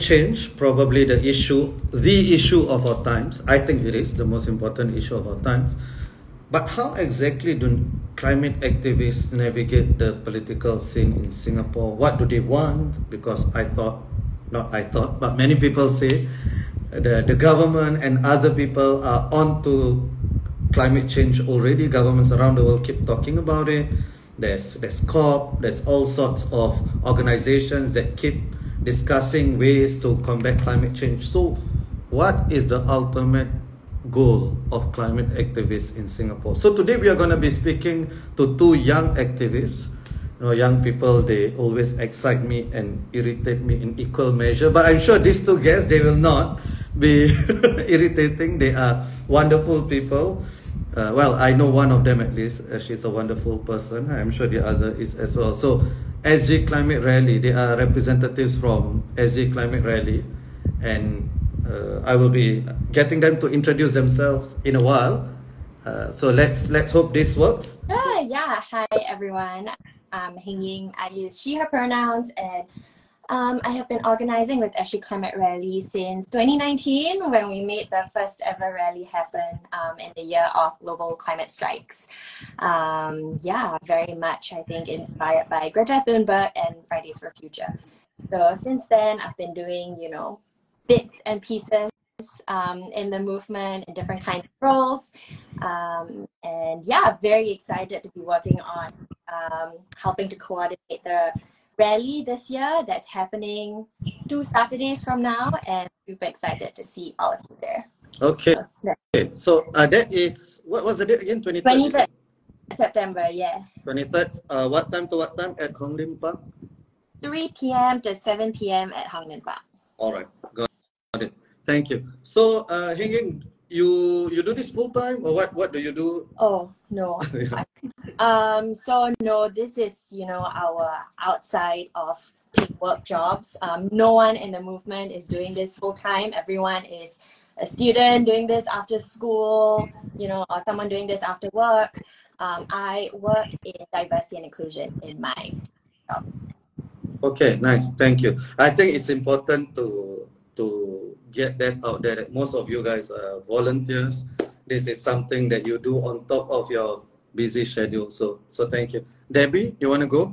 change, probably the issue, the issue of our times. I think it is the most important issue of our times. But how exactly do climate activists navigate the political scene in Singapore? What do they want? Because I thought, not I thought, but many people say the, the government and other people are on to climate change already. Governments around the world keep talking about it. There's, there's COP, there's all sorts of organizations that keep discussing ways to combat climate change. So, what is the ultimate goal of climate activists in Singapore? So, today we are going to be speaking to two young activists. You know, young people, they always excite me and irritate me in equal measure. But I'm sure these two guests, they will not be irritating. They are wonderful people. Uh, well, I know one of them at least. Uh, she's a wonderful person. I'm sure the other is as well. So, SG Climate Rally, they are representatives from SG Climate Rally, and uh, I will be getting them to introduce themselves in a while. Uh, so let's let's hope this works. Uh, yeah. Hi everyone. I'm Heng Ying. I use she/her pronouns and um, I have been organizing with SG Climate Rally since 2019 when we made the first ever rally happen um, in the year of global climate strikes. Um, yeah, very much, I think, inspired by Greta Thunberg and Fridays for Future. So since then, I've been doing, you know, bits and pieces um, in the movement in different kinds of roles. Um, and yeah, very excited to be working on um, helping to coordinate the rally this year that's happening two Saturdays from now, and super excited to see all of you there. Okay. So, yeah. Okay. So uh, that is what was the date again? Twenty third. September. Yeah. Twenty third. Uh, what time to what time at Hong Lim Park? 3 p.m. to 7 p.m. at Hong Lim Park. All right. Got it. Thank you. So, uh, you you do this full time or what? What do you do? Oh no. um. So no, this is you know our outside of work jobs. Um, no one in the movement is doing this full time. Everyone is a student doing this after school, you know, or someone doing this after work. Um, I work in diversity and inclusion in my job. Okay, nice. Thank you. I think it's important to to get that out there that most of you guys are volunteers. This is something that you do on top of your busy schedule. So so thank you. Debbie, you want to go?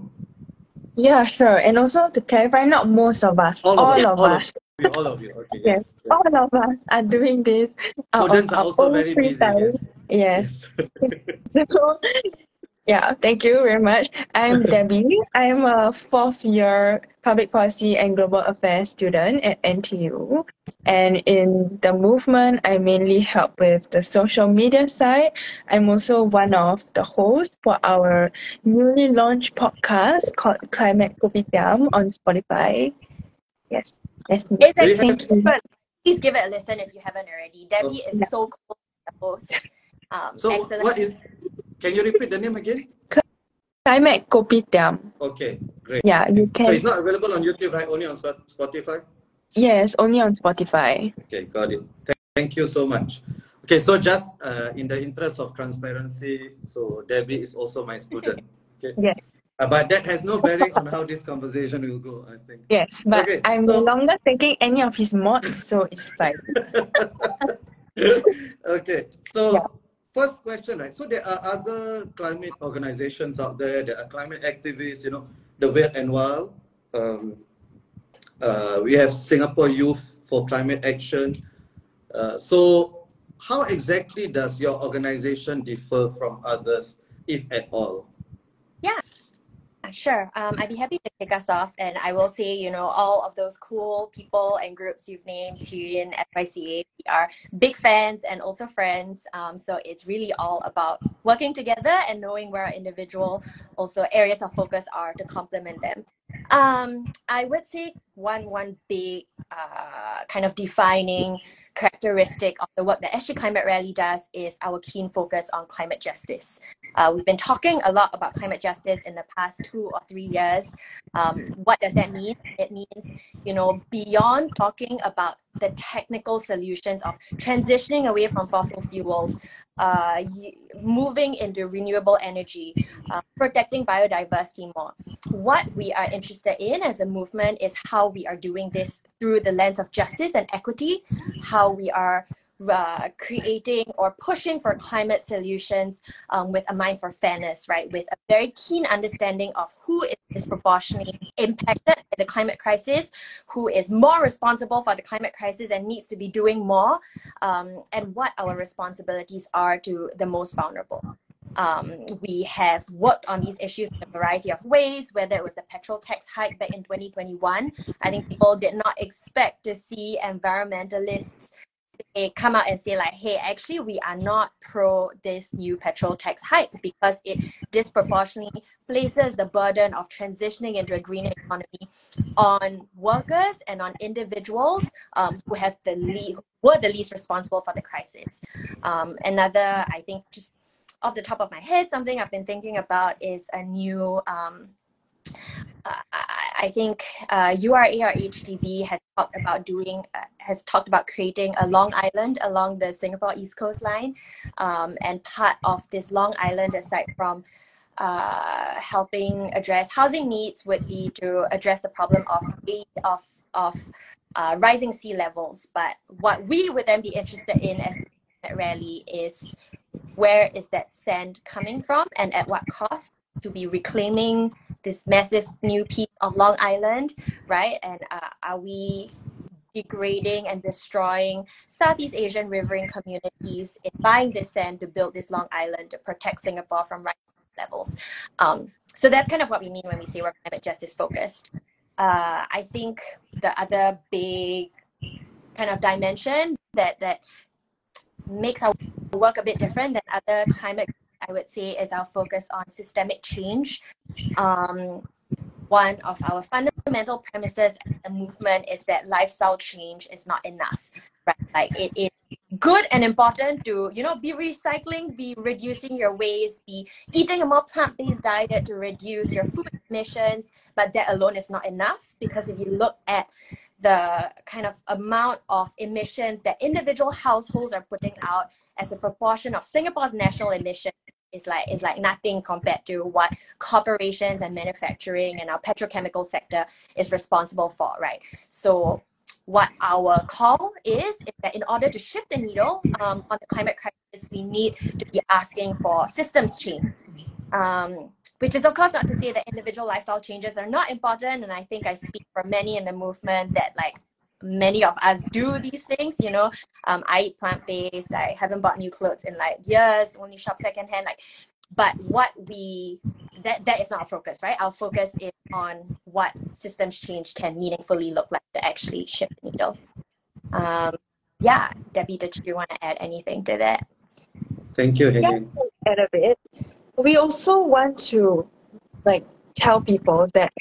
Yeah, sure. And also to clarify, not most of us, all, all of, of all us. Of you, all of you. Okay. Yes, yes. all of us are doing this. Students are also very busy. Yes. yes. so yeah, thank you very much. I'm Debbie. I'm a fourth year public policy and global affairs student at NTU. And in the movement, I mainly help with the social media side. I'm also one of the hosts for our newly launched podcast called Climate Kopitiam on Spotify. Yes, that's me. It's Thank you. Please give it a listen if you haven't already. Debbie is so cool. Host. Um, so excellent. what is can you repeat the name again? I Climate Kopitiam. Okay, great. Yeah, you can. So it's not available on YouTube, right? Only on Spotify? Yes, only on Spotify. Okay, got it. Thank you so much. Okay, so just uh, in the interest of transparency, so Debbie is also my student. Okay. Yes. Uh, but that has no bearing on how this conversation will go, I think. Yes, but okay, I'm so... no longer taking any of his mods, so it's fine. okay, so yeah first question, right? So there are other climate organizations out there. There are climate activists. You know, the Wet and Wild. Um, uh, we have Singapore Youth for Climate Action. Uh, so, how exactly does your organization differ from others, if at all? Yeah, sure. Um, I'd be happy to kick us off. And I will say, you know, all of those cool people and groups you've named, Tyrian, SYCA, are big fans and also friends. Um, so it's really all about working together and knowing where our individual also areas of focus are to complement them. Um, I would say one one big uh, kind of defining characteristic of the work that SG Climate Rally does is our keen focus on climate justice. Uh, we've been talking a lot about climate justice in the past two or three years. Um, what does that mean? It means, you know, beyond talking about the technical solutions of transitioning away from fossil fuels, uh, moving into renewable energy, uh, protecting biodiversity more. What we are interested in as a movement is how we are doing this through the lens of justice and equity, how we are uh, creating or pushing for climate solutions um, with a mind for fairness, right? With a very keen understanding of who is disproportionately impacted by the climate crisis, who is more responsible for the climate crisis and needs to be doing more, um, and what our responsibilities are to the most vulnerable. Um, we have worked on these issues in a variety of ways, whether it was the petrol tax hike back in 2021. I think people did not expect to see environmentalists they come out and say like, hey, actually we are not pro this new petrol tax hike because it disproportionately places the burden of transitioning into a green economy on workers and on individuals um, who have the least, were the least responsible for the crisis. Um, another, I think, just off the top of my head, something I've been thinking about is a new um, I think uh, HDB has talked about doing uh, has talked about creating a long island along the Singapore East Coast line, um, and part of this long island, aside from uh, helping address housing needs, would be to address the problem of of of uh, rising sea levels. But what we would then be interested in as rally is where is that sand coming from and at what cost to be reclaiming this massive new piece of Long Island, right? And uh, are we degrading and destroying Southeast Asian riverine communities in buying this sand to build this Long Island to protect Singapore from rising levels? Um, so that's kind of what we mean when we say we're climate justice focused. Uh, I think the other big kind of dimension that that makes our work a bit different than other climate I would say is our focus on systemic change. Um, one of our fundamental premises as a movement is that lifestyle change is not enough. Right? Like it is good and important to, you know, be recycling, be reducing your waste, be eating a more plant-based diet to reduce your food emissions, but that alone is not enough because if you look at the kind of amount of emissions that individual households are putting out as a proportion of Singapore's national emissions is like is like nothing compared to what corporations and manufacturing and our petrochemical sector is responsible for, right? So what our call is is that in order to shift the needle um, on the climate crisis, we need to be asking for systems change. Um, which is of course not to say that individual lifestyle changes are not important, and I think I speak for many in the movement that like many of us do these things you know. Um, i eat plant-based i haven't bought new clothes in like years only shop secondhand like but what we that that is not our focus right? Our focus is on what systems change can meaningfully look like to actually shift the needle. Um, yeah. Debbie did you want to add anything to that? Thank you Helen. yeah, add a bit. We also want to like tell people that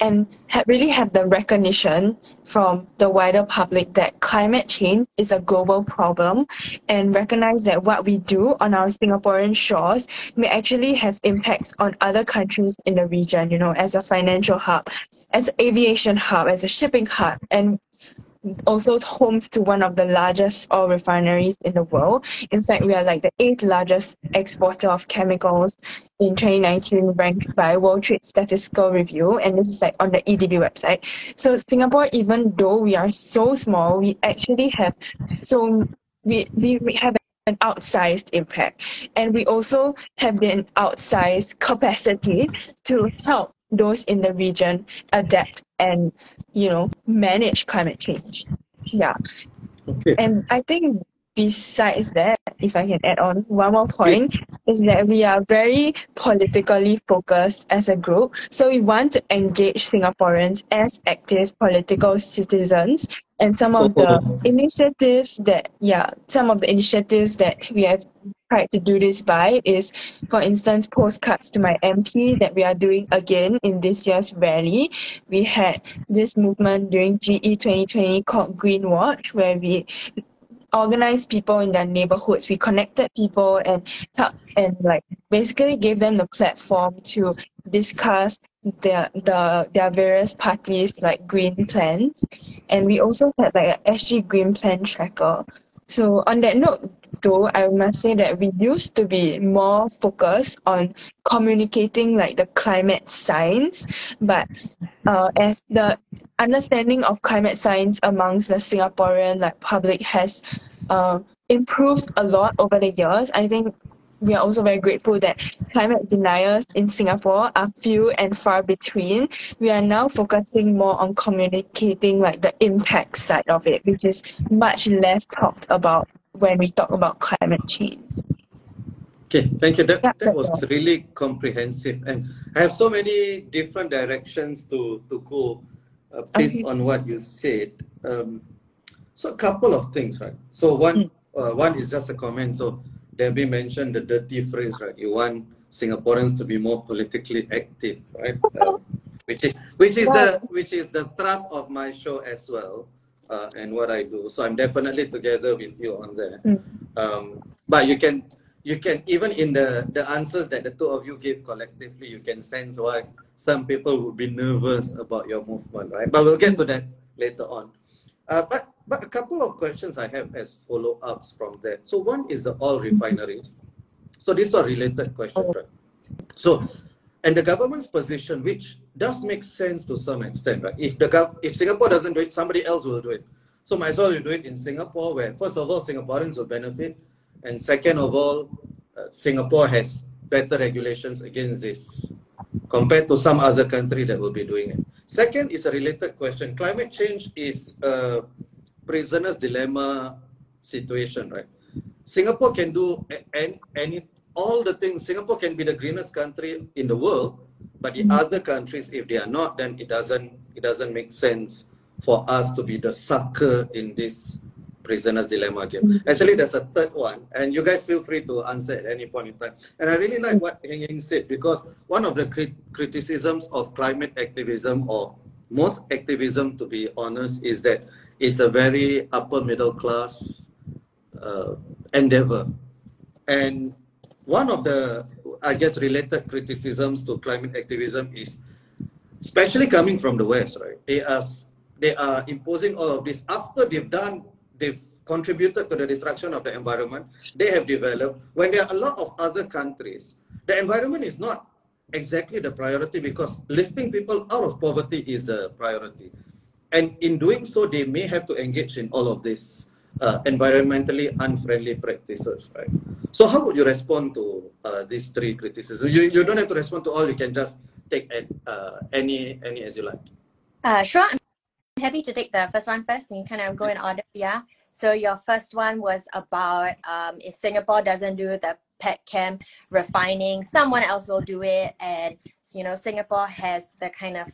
and really have the recognition from the wider public that climate change is a global problem and recognize that what we do on our Singaporean shores may actually have impacts on other countries in the region, you know, as a financial hub, as an aviation hub, as a shipping hub, and also homes to one of the largest oil refineries in the world. In fact, we are like the eighth largest exporter of chemicals in 2019, ranked by World Trade Statistical Review, and this is like on the EDB website. So Singapore, even though we are so small, we actually have so we, we have an outsized impact, and we also have an outsized capacity to help those in the region adapt and you know manage climate change. Yeah. Okay. and i think besides that if i can add on one more point is that we are very politically focused as a group. So we want to engage singaporeans as active political citizens. And some of the initiatives that yeah some of the initiatives that we have tried to do this by is, for instance, postcards to my MP that we are doing again in this year's rally. We had this movement during GE 2020 called Green Watch, where we organized people in their neighborhoods. We connected people and and like basically gave them the platform to discuss their the their various parties like green plans. And we also had like a SG Green Plan tracker. So on that note, though I must say that we used to be more focused on communicating like the climate science, but uh, as the understanding of climate science amongst the Singaporean like public has uh, improved a lot over the years, I think we are also very grateful that climate deniers in Singapore are few and far between. We are now focusing more on communicating like the impact side of it, which is much less talked about when we talk about climate change. Okay, thank you. That, Yeah, that was all. really comprehensive. And I have so many different directions to, to go uh, based Okay. on what you said. Um, so a couple of things, right? So one, uh, one is just a comment. So Debbie mentioned the dirty phrase, right? You want Singaporeans to be more politically active, right? Um, which is which is the which is the thrust of my show as well, uh, and what I do. So I'm definitely together with you on that. Mm. Um, but you can you can even in the the answers that the two of you give collectively, you can sense why some people would be nervous about your movement, right? But we'll get to that later on. Uh, but but a couple of questions I have as follow ups from that. So one is the oil refineries. So these are related questions, right? So and the government's position, which does make sense to some extent, right? If the gov- if Singapore doesn't do it, somebody else will do it. So might as well you do it in Singapore, where first of all Singaporeans will benefit, and second of all, uh, Singapore has better regulations against this compared to some other country that will be doing it. Second is a related question. Climate change is a prisoner's dilemma situation, right? Singapore can do any, any all the things. Singapore can be the greenest country in the world, but the mm-hmm. other countries, if they are not, then it doesn't it doesn't make sense for us to be the sucker in this prisoner's dilemma game. Mm-hmm. Actually, there's a third one, and you guys feel free to answer at any point in time. And I really like what Heng Ying said because one of the crit- criticisms of climate activism, or most activism, to be honest, is that it's a very upper middle class uh, endeavor. And one of the, I guess, related criticisms to climate activism is, especially coming from the West, right? They are they are imposing all of this after they've done, they've contributed to the destruction of the environment. They have developed. When there are a lot of other countries, the environment is not exactly the priority because lifting people out of poverty is the priority. And in doing so, they may have to engage in all of this uh, environmentally unfriendly practices, right? So, how would you respond to uh, these three criticisms? You, you don't have to respond to all. You can just take an- uh, any any as you like. Uh, sure. I'm happy to take the first one first. We kind of go in order. Yeah. So your first one was about um, if Singapore doesn't do the pet chem refining, someone else will do it, and you know Singapore has the kind of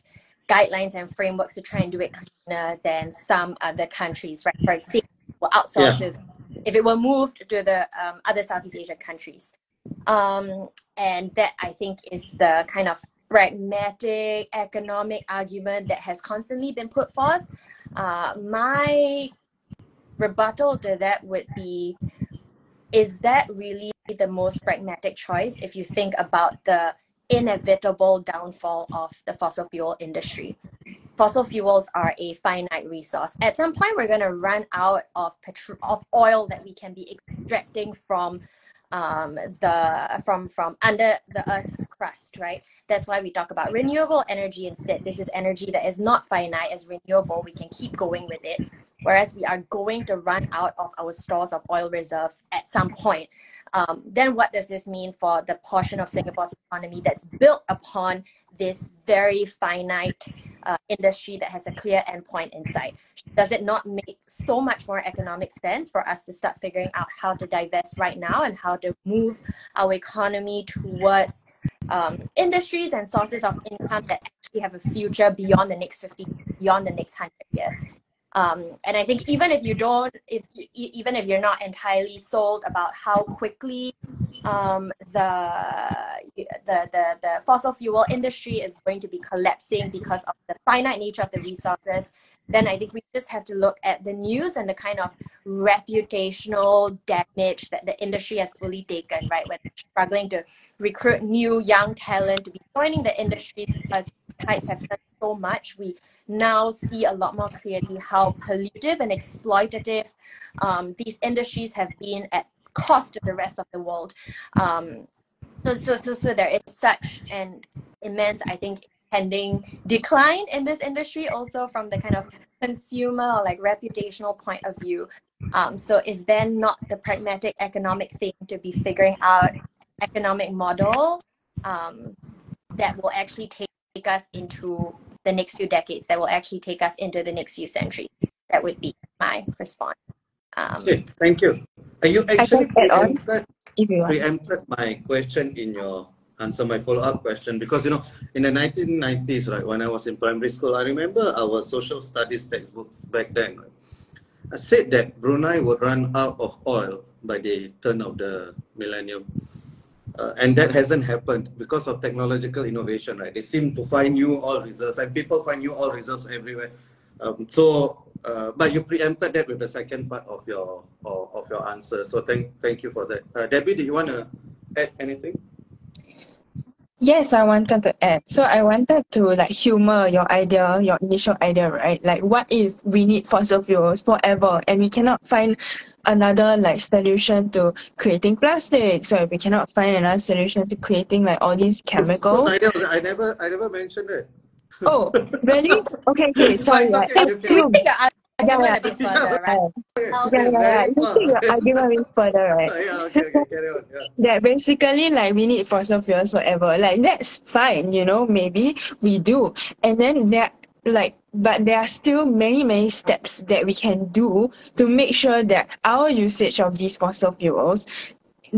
guidelines and frameworks to try and do it cleaner than some other countries, right? For example, will outsource Yeah. if it were moved to the um, other Southeast Asian countries. Um, and that I think is the kind of pragmatic economic argument that has constantly been put forth. Uh, my rebuttal to that would be is that really the most pragmatic choice if you think about the inevitable downfall of the fossil fuel industry? Fossil fuels are a finite resource. At some point, we're going to run out of petro- of oil that we can be extracting from um, the from from under the Earth's crust, right? That's why we talk about renewable energy instead. This is energy that is not finite as renewable. We can keep going with it. Whereas we are going to run out of our stores of oil reserves at some point. Um, then what does this mean for the portion of Singapore's economy that's built upon this very finite uh, industry that has a clear endpoint in sight? Does it not make so much more economic sense for us to start figuring out how to divest right now and how to move our economy towards um, industries and sources of income that actually have a future beyond the next 50, beyond the next 100 years? Um, and I think even if you don't, if even if you're not entirely sold about how quickly um, the, the the the fossil fuel industry is going to be collapsing because of the finite nature of the resources, then I think we just have to look at the news and the kind of reputational damage that the industry has fully taken, right? When struggling to recruit new young talent to be joining the industry because kites have done so much, we now see a lot more clearly how pollutive and exploitative um, these industries have been at cost to the rest of the world. Um, so, so, so, so there is such an immense, I think, pending decline in this industry also from the kind of consumer or like reputational point of view. Um, so is then not the pragmatic economic thing to be figuring out economic model um, that will actually take us into the next few decades, that will actually take us into the next few centuries? That would be my response. Um, okay, thank you. Are you actually preempted, if you preempted my question in your answer my follow-up question because you know in the 1990s right when i was in primary school i remember our social studies textbooks back then right, I said that brunei would run out of oil by the turn of the millennium uh, and that hasn't happened because of technological innovation right? They seem to find new oil reserves and people find new oil reserves everywhere. Um, so uh, but you preempted that with the second part of your of, of your answer. So thank thank you for that. Uh, debbie do you want to add anything Yes, I wanted to add. So I wanted to like humor your idea, your initial idea, right? Like what if we need fossil fuels forever and we cannot find another like solution to creating plastic? So if we cannot find another solution to creating like all these chemicals. idea was, I never I never mentioned it. Oh, really? Okay, okay, sorry. It's Right. okay, you Can we can- take your argument a bit further, right? Yes, Yeah, yes, yeah, yeah. very You far. take your argument a bit further, right? yeah, okay, okay, carry on. Yeah. that basically like we need fossil fuels forever. Like that's fine, you know, maybe we do. And then there like but there are still many, many steps that we can do to make sure that our usage of these fossil fuels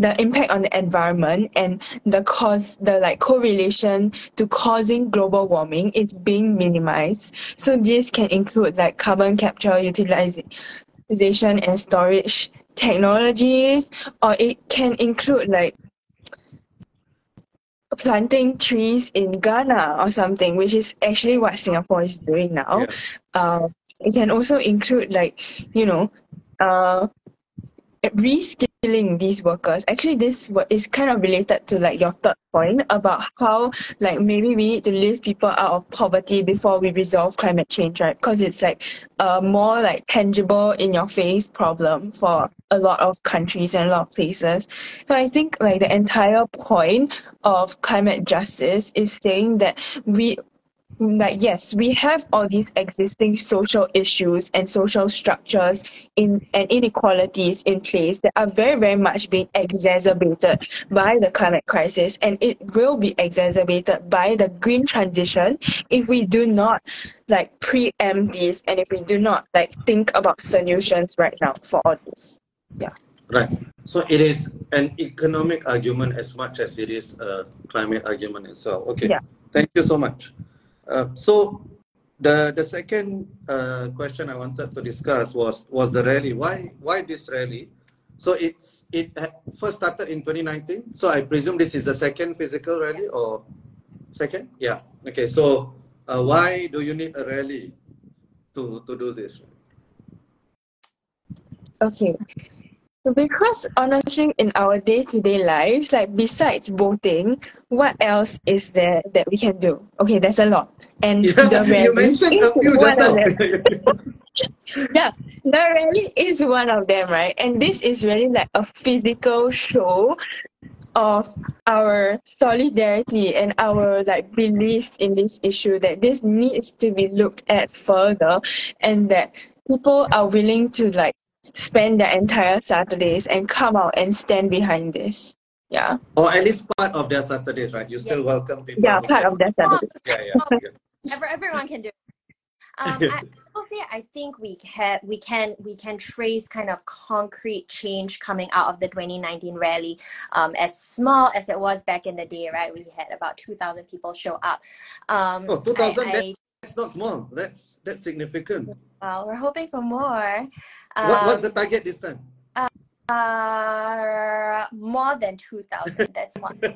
the impact on the environment and the cause the like correlation to causing global warming is being minimized. So this can include like carbon capture utilization and storage technologies or it can include like planting trees in Ghana or something, which is actually what Singapore is doing now. Yeah. Uh, it can also include like, you know, uh, reskilling these workers. Actually, this is kind of related to like your third point about how like maybe we need to lift people out of poverty before we resolve climate change, right? Because it's like a more like tangible in your face problem for a lot of countries and a lot of places. So I think like the entire point of climate justice is saying that we like yes we have all these existing social issues and social structures in and inequalities in place that are very very much being exacerbated by the climate crisis and it will be exacerbated by the green transition if we do not like preempt this and if we do not like think about solutions right now for all this Yeah. Right. So it is an economic argument as much as it is a climate argument itself. Okay. Yeah. Thank you so much. Uh, so the the second uh, question I wanted to discuss was was the rally. Why why this rally? So it's it first started in 2019. So I presume this is the second physical rally or second? Yeah. Okay. So uh, why do you need a rally to to do this? Okay. Because honestly, in our day-to-day lives, like besides voting, what else is there that we can do? Okay, there's a lot, and the rally you mentioned is a few just one of now. them. Yeah, the rally is one of them, right? And this is really like a physical show of our solidarity and our like belief in this issue that this needs to be looked at further and that people are willing to like spend their entire Saturdays and come out and stand behind this. Yeah. Or at least part of their Saturdays, right? You still welcome people. Yeah, part of their Saturdays. Yeah, yeah, yeah. Ever, everyone can do. It. Um, I, I will say I think we can we can we can trace kind of concrete change coming out of the 2019 rally. Um, as small as it was back in the day, right? We had about 2,000 people show up. Um, Oh, 2,000, I, I, That's not small. That's that's significant. well, we're hoping for more. What, what's Um, the target this time? uh, more than 2,000. That's one.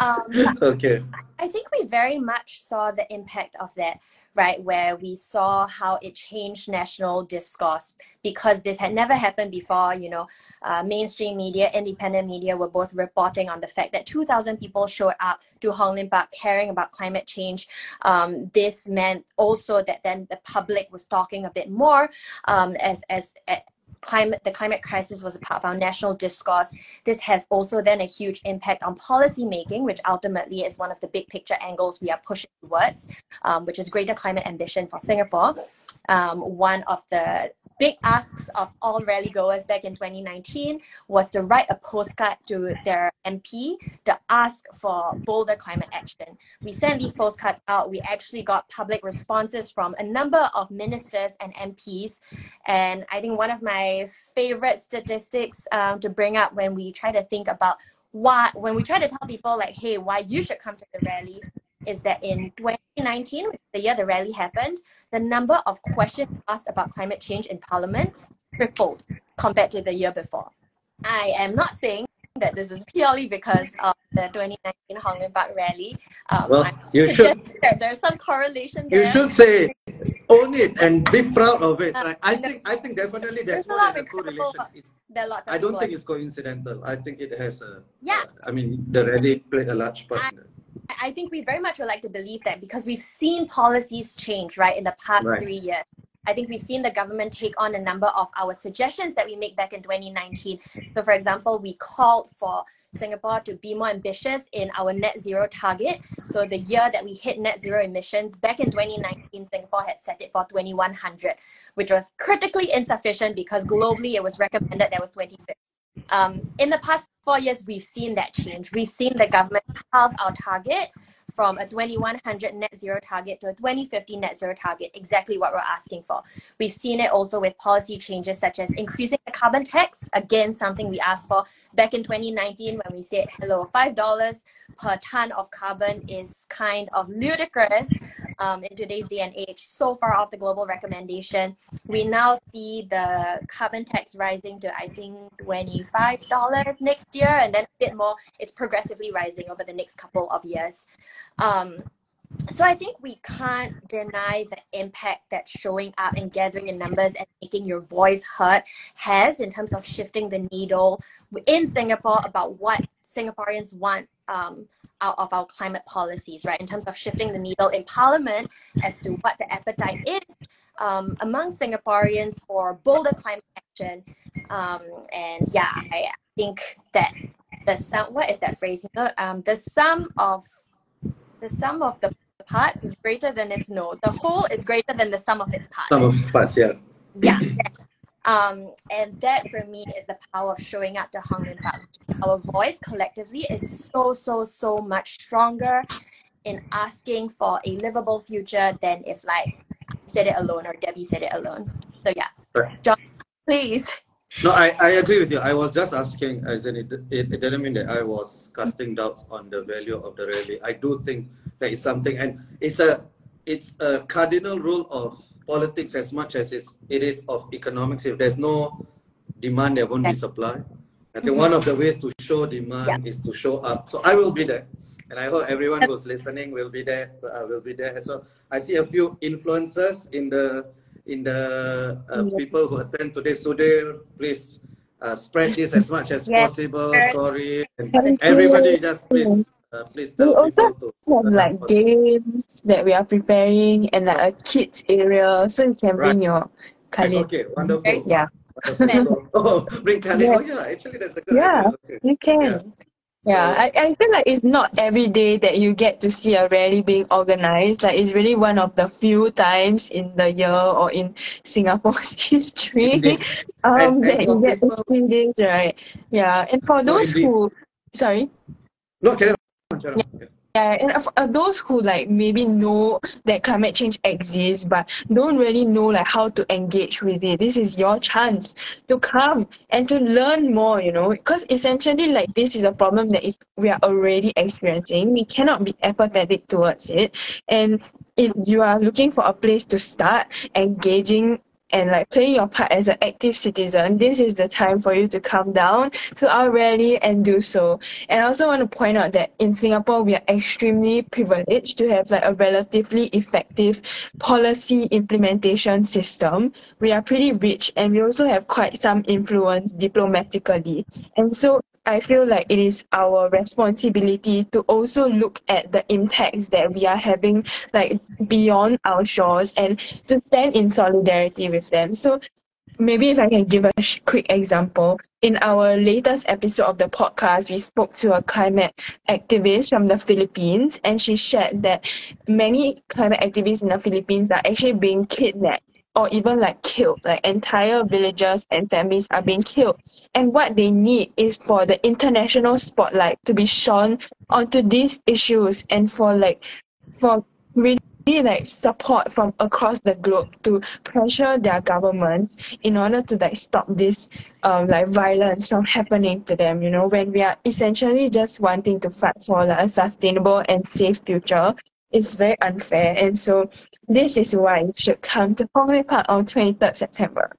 Um, Okay. I think we very much saw the impact of that right, where we saw how it changed national discourse because this had never happened before. You know, uh, mainstream media, independent media were both reporting on the fact that 2,000 people showed up to Hong Lim Park caring about climate change. Um, this meant also that then the public was talking a bit more um, as, as, as climate the climate crisis was a part of our national discourse. This has also then a huge impact on policy making which ultimately is one of the big picture angles we are pushing towards um, which is greater climate ambition for singapore. Um, one of the big asks of all rally goers back in 2019 was to write a postcard to their MP to ask for bolder climate action. We sent these postcards out. We actually got public responses from a number of ministers and MPs. And I think one of my favorite statistics um, to bring up when we try to think about why, when we try to tell people like, hey, why you should come to the rally, is that in 2019, which is the year the rally happened, the number of questions asked about climate change in Parliament tripled compared to the year before. I am not saying that this is purely because of the 2019 Hong Lim Park rally. Um, well, you should. There's some correlation there. You should say, own it and be proud of it. Uh, I think I think definitely there's, there's more than a correlation. there are lots I don't think it's coincidental. I think it has a. Yeah. Uh, I mean, the rally played a large part. I, I think we very much would like to believe that because we've seen policies change, right, in the past right. three years. I think we've seen the government take on a number of our suggestions that we make back in 2019. So, for example, we called for Singapore to be more ambitious in our net zero target. So, the year that we hit net zero emissions back in 2019, Singapore had set it for 2100, which was critically insufficient because globally it was recommended that was 2050. Um, in the past four years, we've seen that change. We've seen the government halve our target from a 2100 net zero target to a 2050 net zero target, exactly what we're asking for. We've seen it also with policy changes such as increasing the carbon tax, again, something we asked for back in 2019 when we said, hello, $5 per ton of carbon is kind of ludicrous um, in today's day and age, so far off the global recommendation. We now see the carbon tax rising to, I think, $25 next year, and then a bit more. It's progressively rising over the next couple of years. Um, so I think we can't deny the impact that showing up and gathering in numbers and making your voice heard has in terms of shifting the needle in Singapore about what Singaporeans want um, out of our climate policies, right? In terms of shifting the needle in Parliament as to what the appetite is um, among Singaporeans for bolder climate action. Um, and yeah, I think that the sum, what is that phrase? You know, um, the sum of the sum of the parts is greater than its node. The whole is greater than the sum of its parts. Sum of its parts, yeah. Yeah. Um, and that for me is the power of showing up to Hong Lim. Our voice collectively is so, so, so much stronger in asking for a livable future than if like I said it alone or Debbie said it alone. So yeah. John, please. No, I, I agree with you. I was just asking, as in it, it, it didn't mean that I was casting doubts on the value of the rally. I do think that is something, and it's a it's a cardinal rule of politics as much as it's, it is of economics. If there's no demand, there won't be supply. I think mm-hmm. one of the ways to show demand yeah. is to show up. So I will be there, and I hope everyone who's listening will be there. Uh, will be there. So I see a few influencers in the in the uh, people who attend today. So there, please uh, spread this as much as yes. possible, Corey, everybody. Just please. Uh, please we also to, have like games that we are preparing and like a kids area so you can bring your Khalid. Okay, wonderful. Yeah. Wonderful. oh, bring Khalid. Yeah. Oh yeah, actually that's a good yeah, idea. Okay. You can. Yeah. Yeah, I, I feel like it's not every day that you get to see a rally being organized. Like it's really one of the few times in the year or in Singapore's history um, and, that you get to see this, right? Yeah, and for those who, sorry. No, can I, yeah and uh, those who like maybe know that climate change exists but don't really know like how to engage with it this is your chance to come and to learn more you know? Because essentially like this is a problem that is we are already experiencing. We cannot be apathetic towards it. And if you are looking for a place to start engaging and like playing your part as an active citizen, this is the time for you to come down to our rally and do so. And I also want to point out that in Singapore, we are extremely privileged to have like a relatively effective policy implementation system. We are pretty rich and we also have quite some influence diplomatically. And so I feel like it is our responsibility to also look at the impacts that we are having like beyond our shores and to stand in solidarity with them. So maybe if I can give a quick example, in our latest episode of the podcast, we spoke to a climate activist from the Philippines, and she shared that many climate activists in the Philippines are actually being kidnapped or even like killed. Like entire villages and families are being killed. And what they need is for the international spotlight to be shone onto these issues and for like for really like support from across the globe to pressure their governments in order to like stop this um like violence from happening to them you know when we are essentially just wanting to fight for like a sustainable and safe future it's very unfair. And so this is why you should come to Hong Park on 23rd September.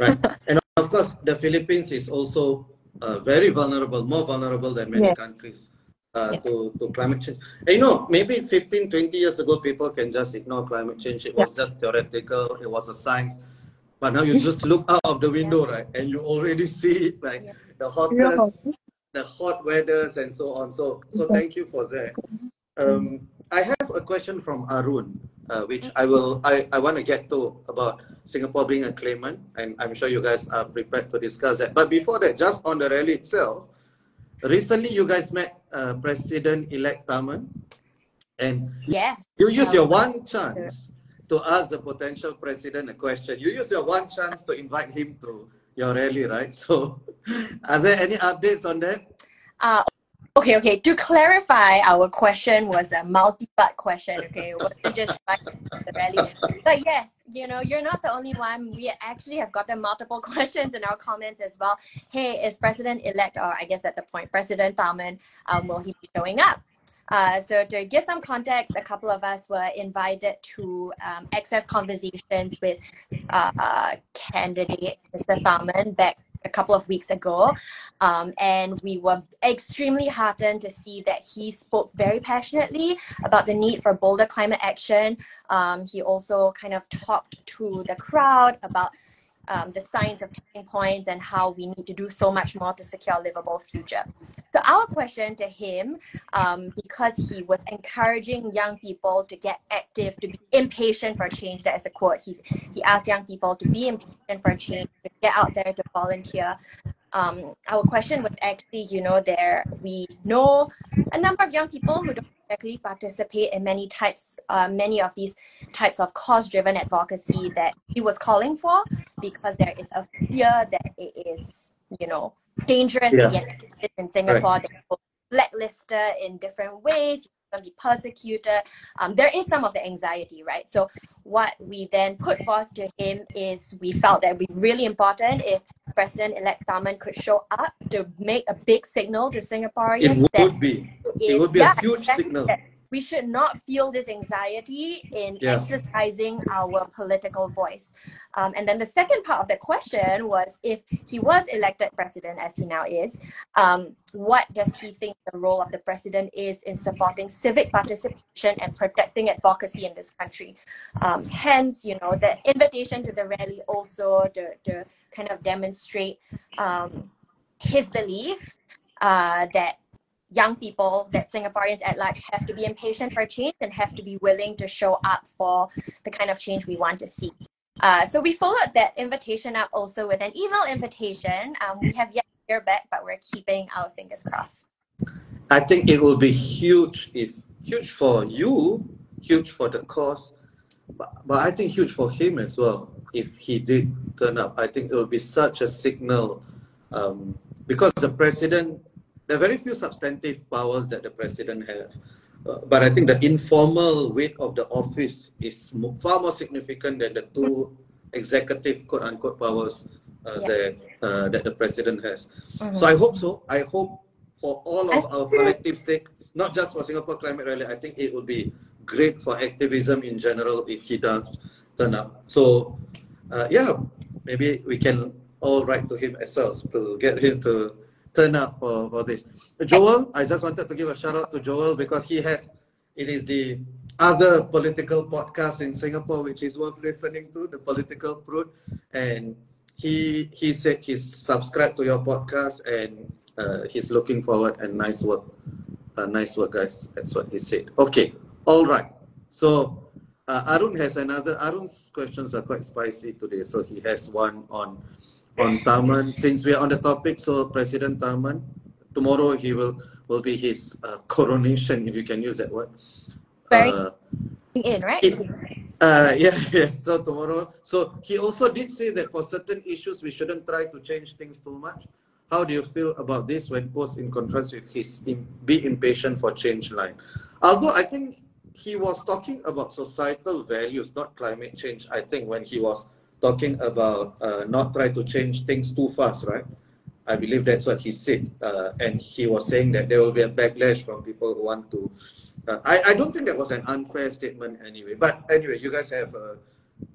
right. And of course, the Philippines is also uh, very vulnerable, more vulnerable than many Yes. countries uh, Yeah. to, to climate change. And you know, maybe 15, 20 years ago, people can just ignore climate change. It was just theoretical, it was a science. But now you just look out of the window, right? And you already see like Yeah. the hottest, the hot weathers and so on. So, so thank you for that. Um, I have a question from Arun, uh, which I will I, I want to get to about Singapore being a claimant, and I'm sure you guys are prepared to discuss that. But before that, just on the rally itself, recently you guys met uh, President-elect Tharman, and Yes. you use your one chance to ask the potential president a question. You use your one chance to invite him to your rally, right? So, are there any updates on that? Uh, okay, okay. To clarify, our question was a multi-part question. Okay, just the rally. But yes, you know, you're not the only one. We actually have gotten multiple questions in our comments as well. Hey, is President-elect, or I guess at the point, President Tharman, um, will he be showing up? Uh, so to give some context, a couple of us were invited to um, access conversations with uh, uh, candidate Mr. Tharman back a couple of weeks ago. Um, and we were extremely heartened to see that he spoke very passionately about the need for bolder climate action. Um, he also kind of talked to the crowd about um, the signs of tipping points and how we need to do so much more to secure a livable future. So our question to him, um, because he was encouraging young people to get active, to be impatient for change. That is a quote. He's, he asked young people to be impatient for change, to get out there to volunteer. Um, our question was actually, you know, there we know a number of young people who don't exactly participate in many types, uh, many of these types of cause-driven advocacy that he was calling for, because there is a fear that it is, you know, dangerous Yeah. to get active in Singapore. That people blacklisted in different ways, you can be persecuted. Um, there is some of the anxiety, right? So what we then put forth to him is we felt that it would be really important if President-elect Tharman could show up to make a big signal to It Singaporeans that would be. It is- would be yeah, a huge exactly signal. that We should not feel this anxiety in Yeah. exercising our political voice. Um, and then the second part of the question was if he was elected president, as he now is, um, what does he think the role of the president is in supporting civic participation and protecting advocacy in this country? Um, hence, you know, the invitation to the rally also to, to kind of demonstrate um, his belief uh, that young people, that Singaporeans at large have to be impatient for change and have to be willing to show up for the kind of change we want to see. Uh, so we followed that invitation up also with an email invitation. Um, we have yet to hear back, but we're keeping our fingers crossed. I think it will be huge if huge for you, huge for the cause, but, but I think huge for him as well. If he did turn up, I think it will be such a signal um, because the president, there are very few substantive powers that the president has. Uh, but I think the informal weight of the office is mo- far more significant than the two executive quote unquote powers uh, Yeah. that uh, that the president has. Mhm. So I hope so. I hope for all of our collective sake, not just for Singapore Climate Rally, I think it would be great for activism in general if he does turn up. So uh, yeah, maybe we can all write to him ourselves to get him to turn up for, for this. Joel, I just wanted to give a shout out to Joel because he has, it is the other political podcast in Singapore which is worth listening to, the Political Fruit, and he he said he's subscribed to your podcast and uh, he's looking forward and nice work, uh, nice work, guys. That's what he said. Okay, all right. So uh, Arun has another. Arun's questions are quite spicy today. So he has one on on Tharman. Since we are on the topic, so President Tharman, tomorrow he will will be his uh, coronation, if you can use that word. Very Uh, in, right? it- uh, yeah, yes. So tomorrow, so he also did say that for certain issues we shouldn't try to change things too much. How do you feel about this when posed in contrast with his im- be impatient for change line? Although I think he was talking about societal values, not climate change. I think when he was talking about uh, not try to change things too fast, right? I believe that's what he said, uh, and he was saying that there will be a backlash from people who want to. Uh, I I don't think that was an unfair statement anyway. But anyway, you guys have uh,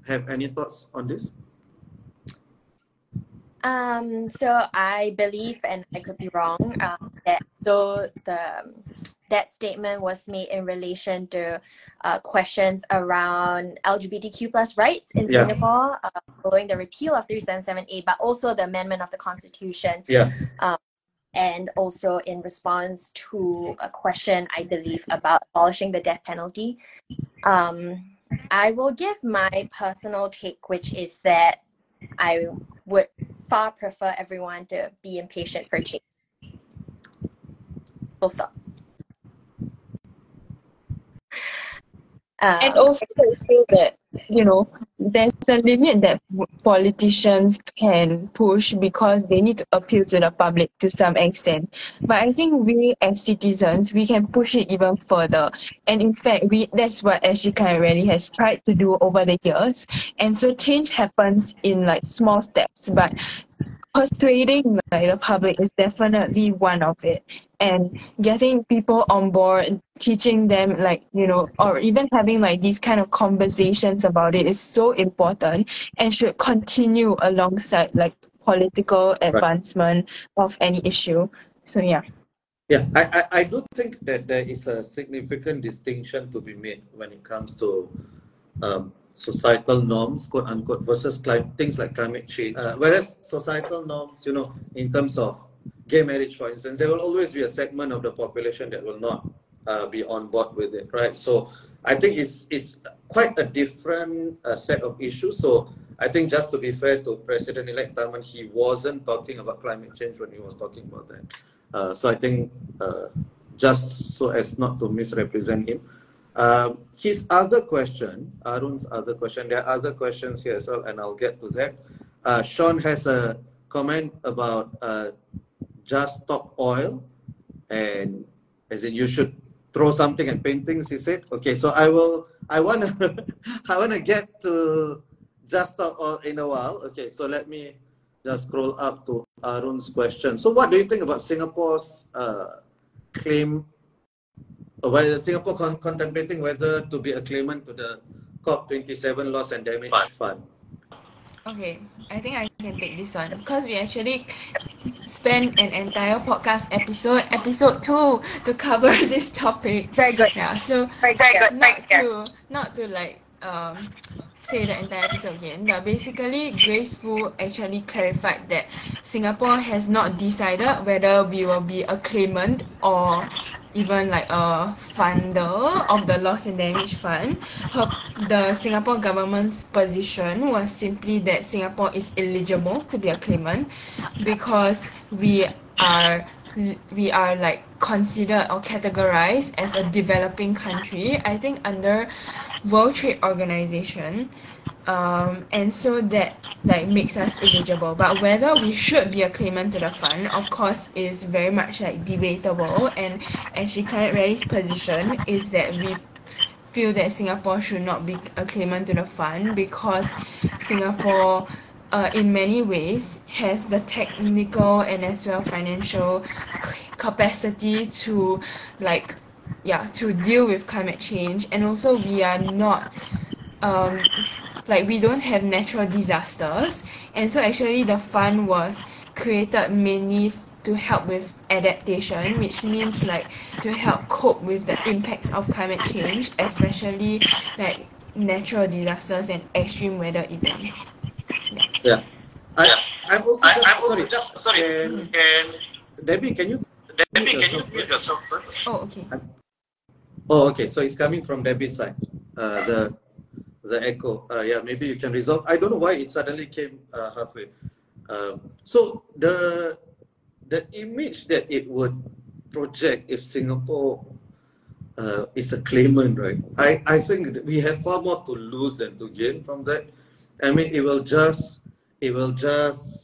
have any thoughts on this? Um, so I believe, and I could be wrong, um, that though the that statement was made in relation to uh, questions around LGBTQ plus rights in Yeah. Singapore uh, following the repeal of 377A, but also the amendment of the constitution, Yeah. and also in response to a question I believe about abolishing the death penalty. Um, I will give my personal take, which is that I would far prefer everyone to be impatient for change. Full stop. And Um, also, I feel that, you know, there's a limit that politicians can push because they need to appeal to the public to some extent. But I think we as citizens, we can push it even further. And in fact, we that's what SYCA really has tried to do over the years. And so change happens in like small steps, but persuading like the public is definitely one of it. And getting people on board teaching them like you know or even having like these kind of conversations about it is so important and should continue alongside like political advancement of any issue. So yeah. Yeah, I, I, I do think that there is a significant distinction to be made when it comes to um, societal norms, quote unquote, versus clim- things like climate change. Uh, whereas societal norms, you know, in terms of gay marriage, for instance, there will always be a segment of the population that will not uh, be on board with it, right? So I think it's it's quite a different uh, set of issues. So I think just to be fair to President-elect Tharman, he wasn't talking about climate change when he was talking about that. Uh, so I think uh, just so as not to misrepresent him. Um, his other question, Arun's other question, there are other questions here as well, and I'll get to that. Uh, Sean has a comment about uh, just stop oil, and as in you should throw something at paintings. He said, okay, so I will. I wanna, I wanna get to just stop oil in a while. Okay, so let me just scroll up to Arun's question. So, what do you think about Singapore's uh, claim? Uh, Whether Singapore con- contemplating whether to be a claimant to the COP27 loss and damage fund? Okay, I think I can take this one because we actually spent an entire podcast episode, episode two, to cover this topic. very good. Yeah, so Very good. not to not to like um say the entire episode again, but basically Grace Fu actually clarified that Singapore has not decided whether we will be a claimant or even like a funder of the loss and damage fund. Her, the Singapore government's position was simply that Singapore is eligible to be a claimant because we are we are like considered or categorized as a developing country. I think under World Trade Organization, um, and so that like makes us eligible. But whether we should be a claimant to the fund, of course, is very much like debatable. And actually, Climate Rally's position is that we feel that Singapore should not be a claimant to the fund because Singapore, uh, in many ways, has the technical and as well financial capacity to, like, yeah, to deal with climate change, and also we are not, um, like we don't have natural disasters and so actually the fund was created mainly to help with adaptation which means like to help cope with the impacts of climate change especially like natural disasters and extreme weather events Yeah. I, Yeah. I'm also I, just, I'm also sorry, just sorry. Can, Can Debbie, can you? Debbie, can you yourself mute first? yourself first? oh okay Oh, okay. So it's coming from Debbie's side. Uh, the the echo. Uh, yeah, maybe you can resolve. I don't know why it suddenly came uh, halfway. Um, so the the image that it would project if Singapore uh, is a claimant, right? I, I think we have far more to lose than to gain from that. I mean, it will just it will just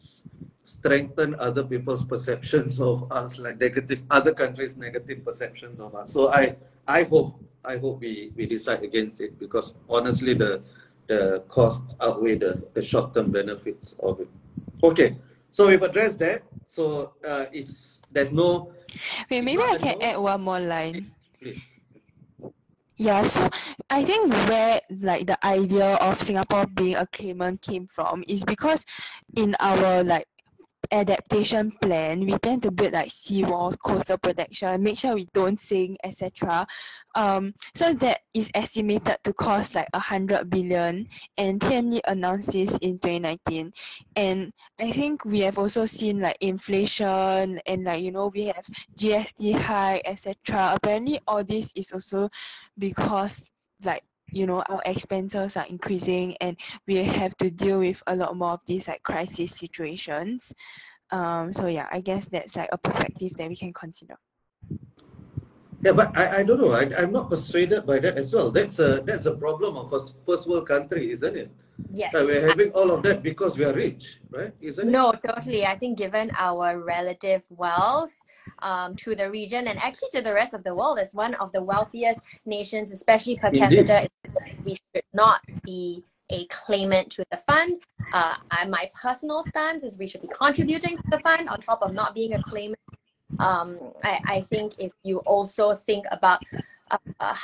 strengthen other people's perceptions of us, like negative other countries' negative perceptions of us. So I I hope I hope we, we decide against it because honestly the the cost outweigh the, the short term benefits of it. Okay, so we've addressed that. So uh, it's there's no Wait, maybe I can no. add one more line. please. Yeah, so I think where like the idea of Singapore being a claimant came from is because in our like adaptation plan, we tend to build like seawalls, coastal protection, make sure we don't sink, etc. Um, so that is estimated to cost like a hundred billion, and PM Lee announced this in 2019. And I think we have also seen like inflation and like you know we have GST high, etc. Apparently, all this is also because like you know our expenses are increasing and we have to deal with a lot more of these like crisis situations um so yeah i guess that's like a perspective that we can consider Yeah, but I, I don't know. I, I'm not persuaded by that as well. That's a that's a problem of a first world country, isn't it? Yes. That we're having all of that because we are rich, right? Isn't it? No, totally. I think given our relative wealth um, to the region and actually to the rest of the world as one of the wealthiest nations, especially per Indeed. capita, we should not be a claimant to the fund. Uh, and my personal stance is we should be contributing to the fund on top of not being a claimant. Um, I, I think if you also think about uh, uh,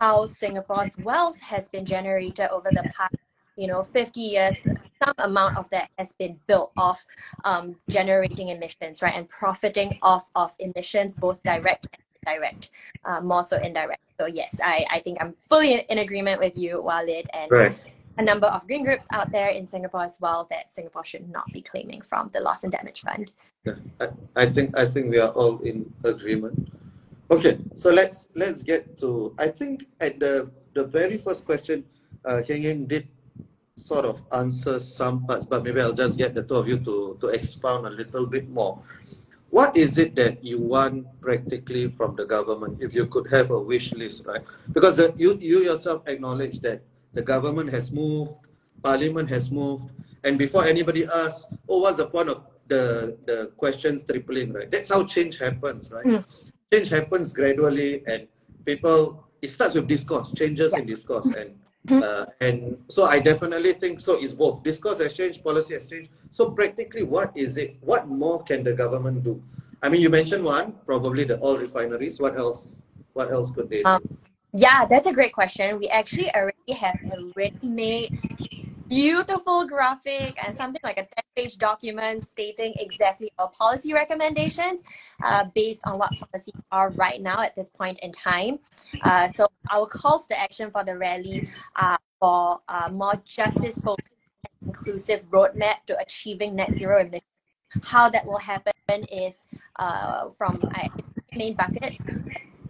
how Singapore's wealth has been generated over the past you know 50 years some amount of that has been built off um, generating emissions right and profiting off of emissions both direct and indirect uh, more so indirect so yes I, I think i'm fully in, in agreement with you walid and Right. a number of green groups out there in singapore as well that singapore should not be claiming from the loss and damage fund Yeah, I, I think I think we are all in agreement. Okay, so let's let's get to. I think at the the very first question, uh, Heng Heng did sort of answer some parts, but maybe I'll just get the two of you to to expound a little bit more. What is it that you want practically from the government? If you could have a wish list, right? Because the, you you yourself acknowledge that the government has moved, Parliament has moved, and before anybody asks, oh, what's the point of the the questions tripling, right? That's how change happens, right? Mm. Change happens gradually, and people it starts with discourse, changes in discourse, and uh, and so I definitely think so. It's both discourse has changed, policy has changed. So practically, what is it? What more can the government do? I mean, you mentioned one, probably the oil refineries. What else? What else could they do? Um, Yeah, that's a great question. We actually already have a ready-made, beautiful graphic and something like a 10-page document stating exactly our policy recommendations uh, based on what policies are right now at this point in time. Uh, so our calls to action for the rally are for uh, more justice-focused, inclusive roadmap to achieving net zero emissions. How that will happen is uh, from uh, main buckets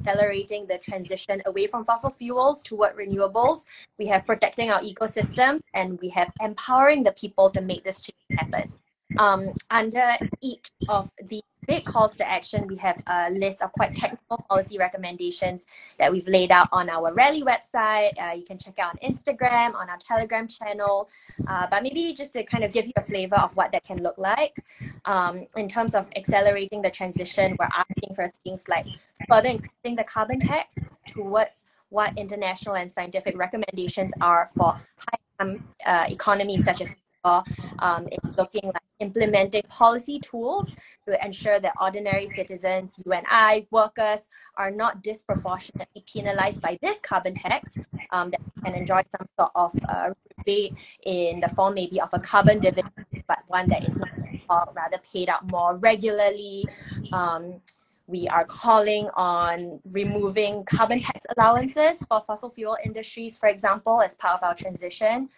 accelerating the transition away from fossil fuels toward renewables. We have protecting our ecosystems and we have empowering the people to make this change happen. Um, under each of the big calls to action, we have a list of quite technical policy recommendations that we've laid out on our rally website. Uh, you can check out on Instagram, on our Telegram channel. Uh, but maybe just to kind of give you a flavor of what that can look like. Um, in terms of accelerating the transition, we're asking for things like further increasing the carbon tax towards what international and scientific recommendations are for high income uh, economies such as um, is looking like implementing policy tools to ensure that ordinary citizens, you and I, workers, are not disproportionately penalized by this carbon tax, um, that can enjoy some sort of uh, rebate in the form maybe of a carbon dividend, but one that is not rather paid out more regularly. Um, we are calling on removing carbon tax allowances for fossil fuel industries, for example, as part of our transition.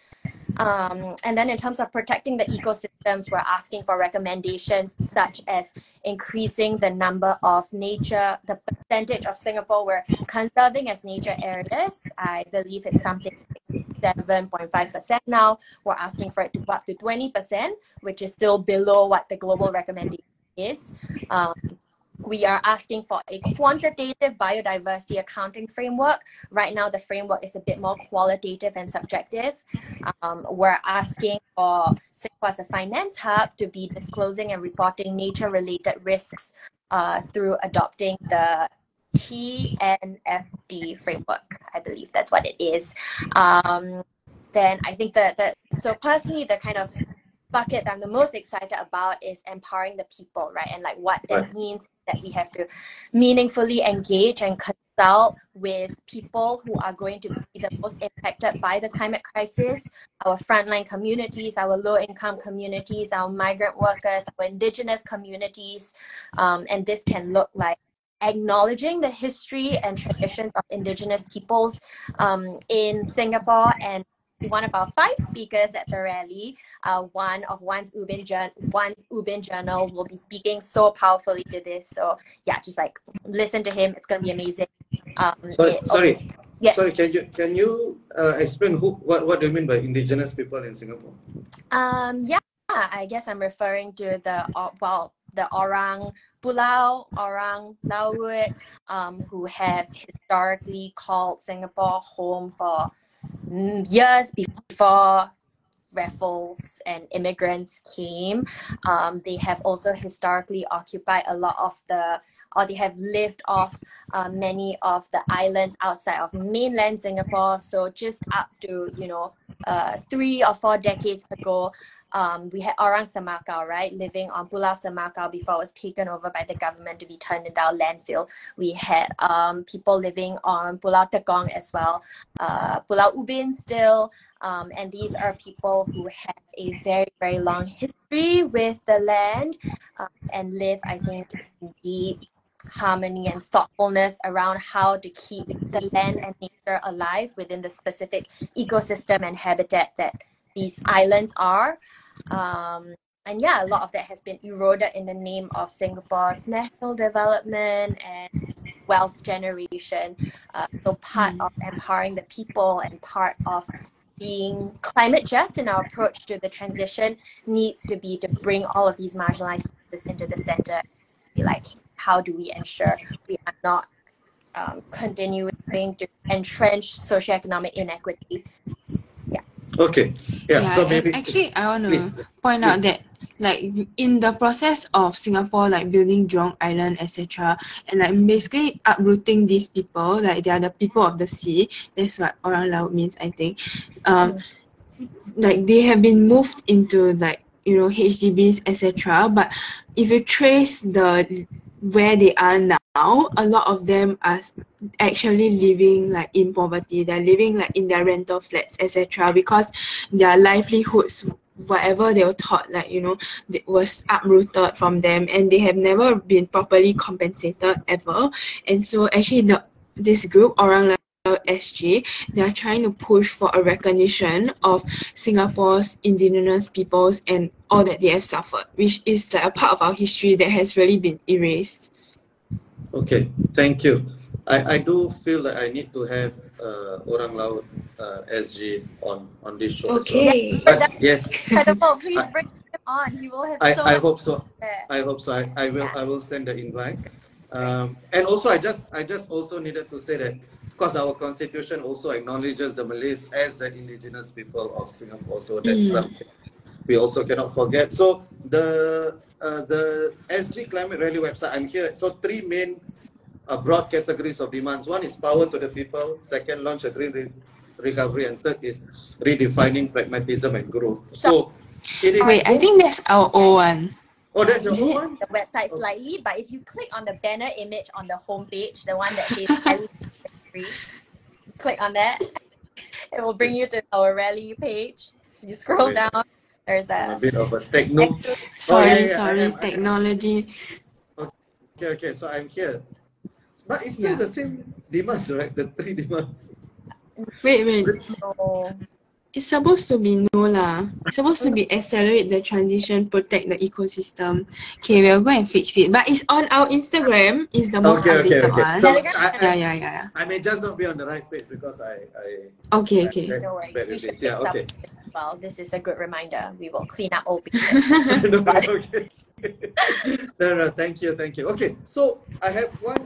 Um, and then in terms of protecting the ecosystems, we're asking for recommendations such as increasing the number of nature, the percentage of Singapore we're conserving as nature areas. I believe it's something 7.5% now. We're asking for it to go up to 20%, which is still below what the global recommendation is. Um, we are asking for a quantitative biodiversity accounting framework. Right now, the framework is a bit more qualitative and subjective. Um, we're asking for Singapore as a finance hub to be disclosing and reporting nature related risks uh, through adopting the TNFD framework. I believe that's what it is. Um, then I think that, that so personally, the kind of bucket that I'm the most excited about is empowering the people, right? And like what that Right. means that we have to meaningfully engage and consult with people who are going to be the most impacted by the climate crisis, our frontline communities, our low income communities, our migrant workers, our indigenous communities. Um, and this can look like acknowledging the history and traditions of indigenous peoples um, in Singapore and one of our five speakers at the rally, uh, one of Wan's Ubin, jour- Wan's Ubin Journal will be speaking so powerfully to this. So yeah, just like listen to him. It's gonna be amazing. Um, Sorry, it- sorry, Yes. sorry. Can you can you uh, explain who what what do you mean by indigenous people in Singapore? Um, yeah, I guess I'm referring to the well, the Orang Pulau, Orang Laut, um, who have historically called Singapore home for years before Raffles and immigrants came. Um, they have also historically occupied a lot of the, or they have lived off uh, many of the islands outside of mainland Singapore. So just up to you know uh, three or four decades ago, um, we had Orang Semakau, right, living on Pulau Semakau before it was taken over by the government to be turned into our landfill. We had um, people living on Pulau Tekong as well, uh, Pulau Ubin still, um, and these are people who have a very, very long history with the land um, and live, I think, in deep harmony and thoughtfulness around how to keep the land and nature alive within the specific ecosystem and habitat that these islands are. Um, and yeah, a lot of that has been eroded in the name of Singapore's national development and wealth generation. Uh, so part of empowering the people and part of being climate just in our approach to the transition needs to be to bring all of these marginalized voices into the center. Like, how do we ensure we are not um, continuing to entrench socioeconomic inequity? Okay, yeah. so maybe actually, I want please, to point out that like in the process of Singapore like building Jurong Island etc and like basically uprooting these people like they are the people of the sea that's what Orang Laut means I think um like they have been moved into like you know HDBs etc but if you trace the where they are now a lot of them are actually living like in poverty. They're living like in their rental flats etc because their livelihoods whatever they were taught like you know that was uprooted from them and they have never been properly compensated ever. And so actually the this group orang SG they are trying to push for a recognition of Singapore's indigenous peoples and all that they have suffered which is like a part of our history that has really been erased Okay, thank you. I, I do feel that I need to have uh, Orang Laut uh, SG on, on this show. Okay. But yes, Incredible. Please I- bring him on. He will have I, so I hope so. I hope so. I, I will I will send the invite. Um, and also I just I just also needed to say that of course our constitution also acknowledges the Malays as the indigenous people of Singapore. So that's Mm. something we also cannot forget. So the uh, the SG Climate Rally website, I'm here. So three main uh, broad categories of demands. One is power to the people. Second, launch a green re- recovery, and third is redefining pragmatism and growth. So It is. Wait, I think that's our old one. Oh, that's your own one. the website slightly, but if you click on the banner image on the homepage, the one that says rally free, click on that. It will bring you to our rally page. You scroll Wait. down. There's a a bit of a techno. Oh, sorry, yeah, yeah, I sorry, am, I am. technology. Okay, okay, so I'm here. But it's still Yeah. the same demands, right? The three demands. Wait, wait. oh, It's supposed to be no lah. It's supposed to be accelerate the transition, protect the ecosystem. Okay, we'll go and fix it. But it's on our Instagram. It's the most Okay, okay, updated okay. one. So Telegram I, yeah, I, yeah, yeah, yeah. I may just not be on the right page because I, I Okay, okay. I- no worries. We should this. fix Yeah, okay. as well. This is a good reminder. We will clean up old pages. no, okay. no, no, thank you, thank you. Okay, so I have one,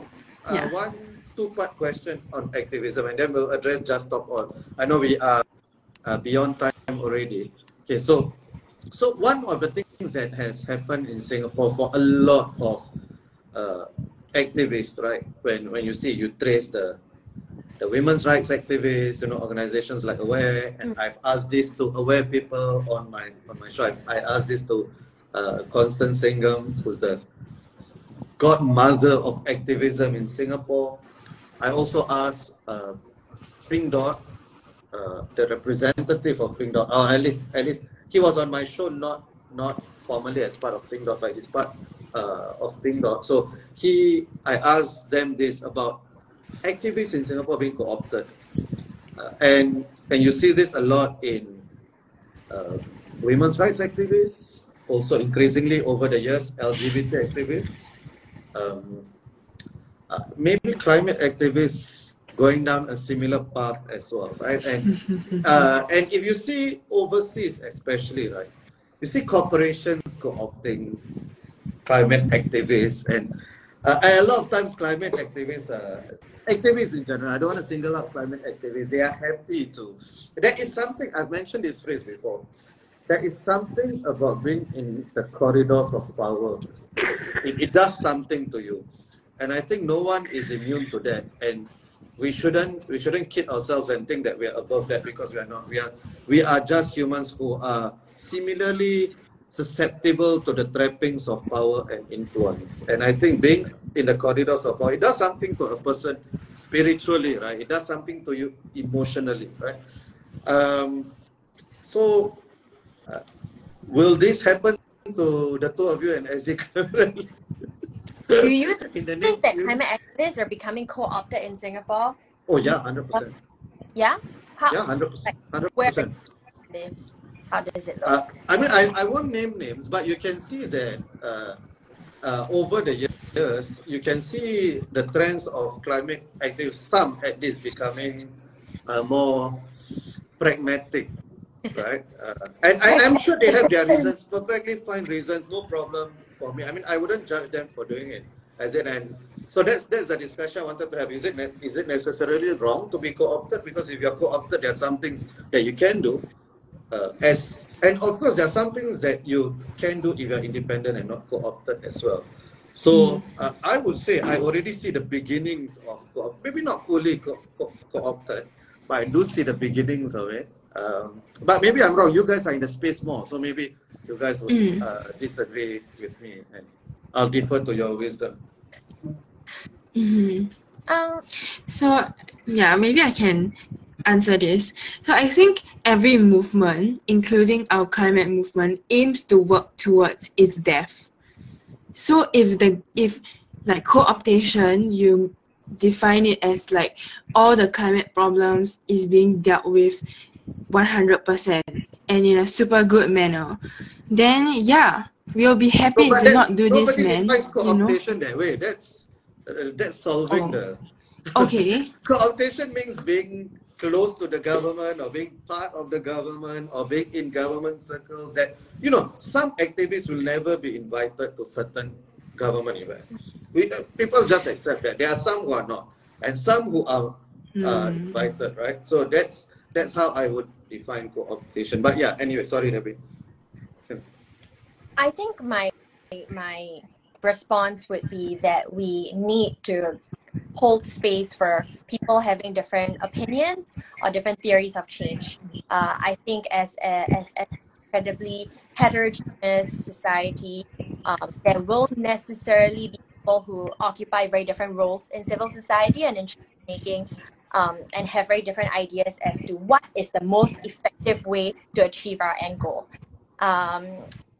uh, Yeah. one two-part question on activism, and then we'll address just stop oil. I know we are uh, beyond time already. Okay, so so one of the things that has happened in Singapore for a lot of uh, activists, right? When when you see you trace the the women's rights activists, you know, organizations like Aware, and I've asked this to Aware people on my on my show. I, I asked this to uh, Constance Singham, who's the godmother of activism in Singapore. I also asked uh, Pink Dot, uh, the representative of Pink Dot, or at least at least he was on my show, not not formally as part of Pink Dot, but he's part uh, of Pink Dot. So he, I asked them this about activists in Singapore being co-opted, uh, and and you see this a lot in uh, women's rights activists, also increasingly over the years LGBT activists, um, uh, maybe climate activists going down a similar path as well, right? And uh, and if you see overseas, especially, right, you see corporations co-opting climate activists, and uh, a lot of times climate activists, uh, activists in general. I don't want to single out climate activists. They are happy to. There is something I've mentioned this phrase before. There is something about being in the corridors of power. It, it does something to you, and I think no one is immune to that. And we shouldn't we shouldn't kid ourselves and think that we are above that because we are not. We are we are just humans who are similarly susceptible to the trappings of power and influence. And I think being in the corridors of power, it does something to a person spiritually, right? It does something to you emotionally, right? Um, so, uh, will this happen to the two of you and Ezekiel Do you in the think that climate activists are becoming co-opted in Singapore? Oh yeah, hundred percent. Yeah? How Yeah, hundred percent. Hundred Where- percent. this? How does it look? Uh, I mean, I, I won't name names, but you can see that uh, uh, over the years, you can see the trends of climate activists, some at least becoming uh, more pragmatic, right? Uh, and I, I'm sure they have their reasons, perfectly fine reasons, no problem for me. I mean, I wouldn't judge them for doing it. As in, and so that's that's the discussion I wanted to have. Is it ne- is it necessarily wrong to be co-opted? Because if you're co-opted, there are some things that you can do, uh, as and of course there are some things that you can do if you're independent and not co-opted as well. So uh, I would say I already see the beginnings of co- maybe not fully co- co- co-opted, but I do see the beginnings of it. Um, but maybe I'm wrong. You guys are in the space more, so maybe you guys would Mm. uh, disagree with me, and I'll defer to your wisdom. Mhm. Um, So yeah, maybe I can answer this. So I think every movement, including our climate movement, aims to work towards its death. So if the if like co-optation, you define it as like all the climate problems is being dealt with 100% and in a super good manner, then yeah, we'll be happy but to not do this, man. You know? co-optation that way. That's uh, that's solving Oh. the Okay. co-optation means being close to the government or being part of the government or being in government circles that you know some activists will never be invited to certain government events. We uh, people just accept that. There are some who are not. And some who are uh, Hmm. invited right? So that's that's how i would define co-optation but yeah anyway sorry Debbie. I think my my response would be that we need to hold space for people having different opinions or different theories of change. Uh, I think as a, as as incredibly heterogeneous society. Um, there will necessarily be people who occupy very different roles in civil society and in making um, and have very different ideas as to what is the most effective way to achieve our end goal. Um,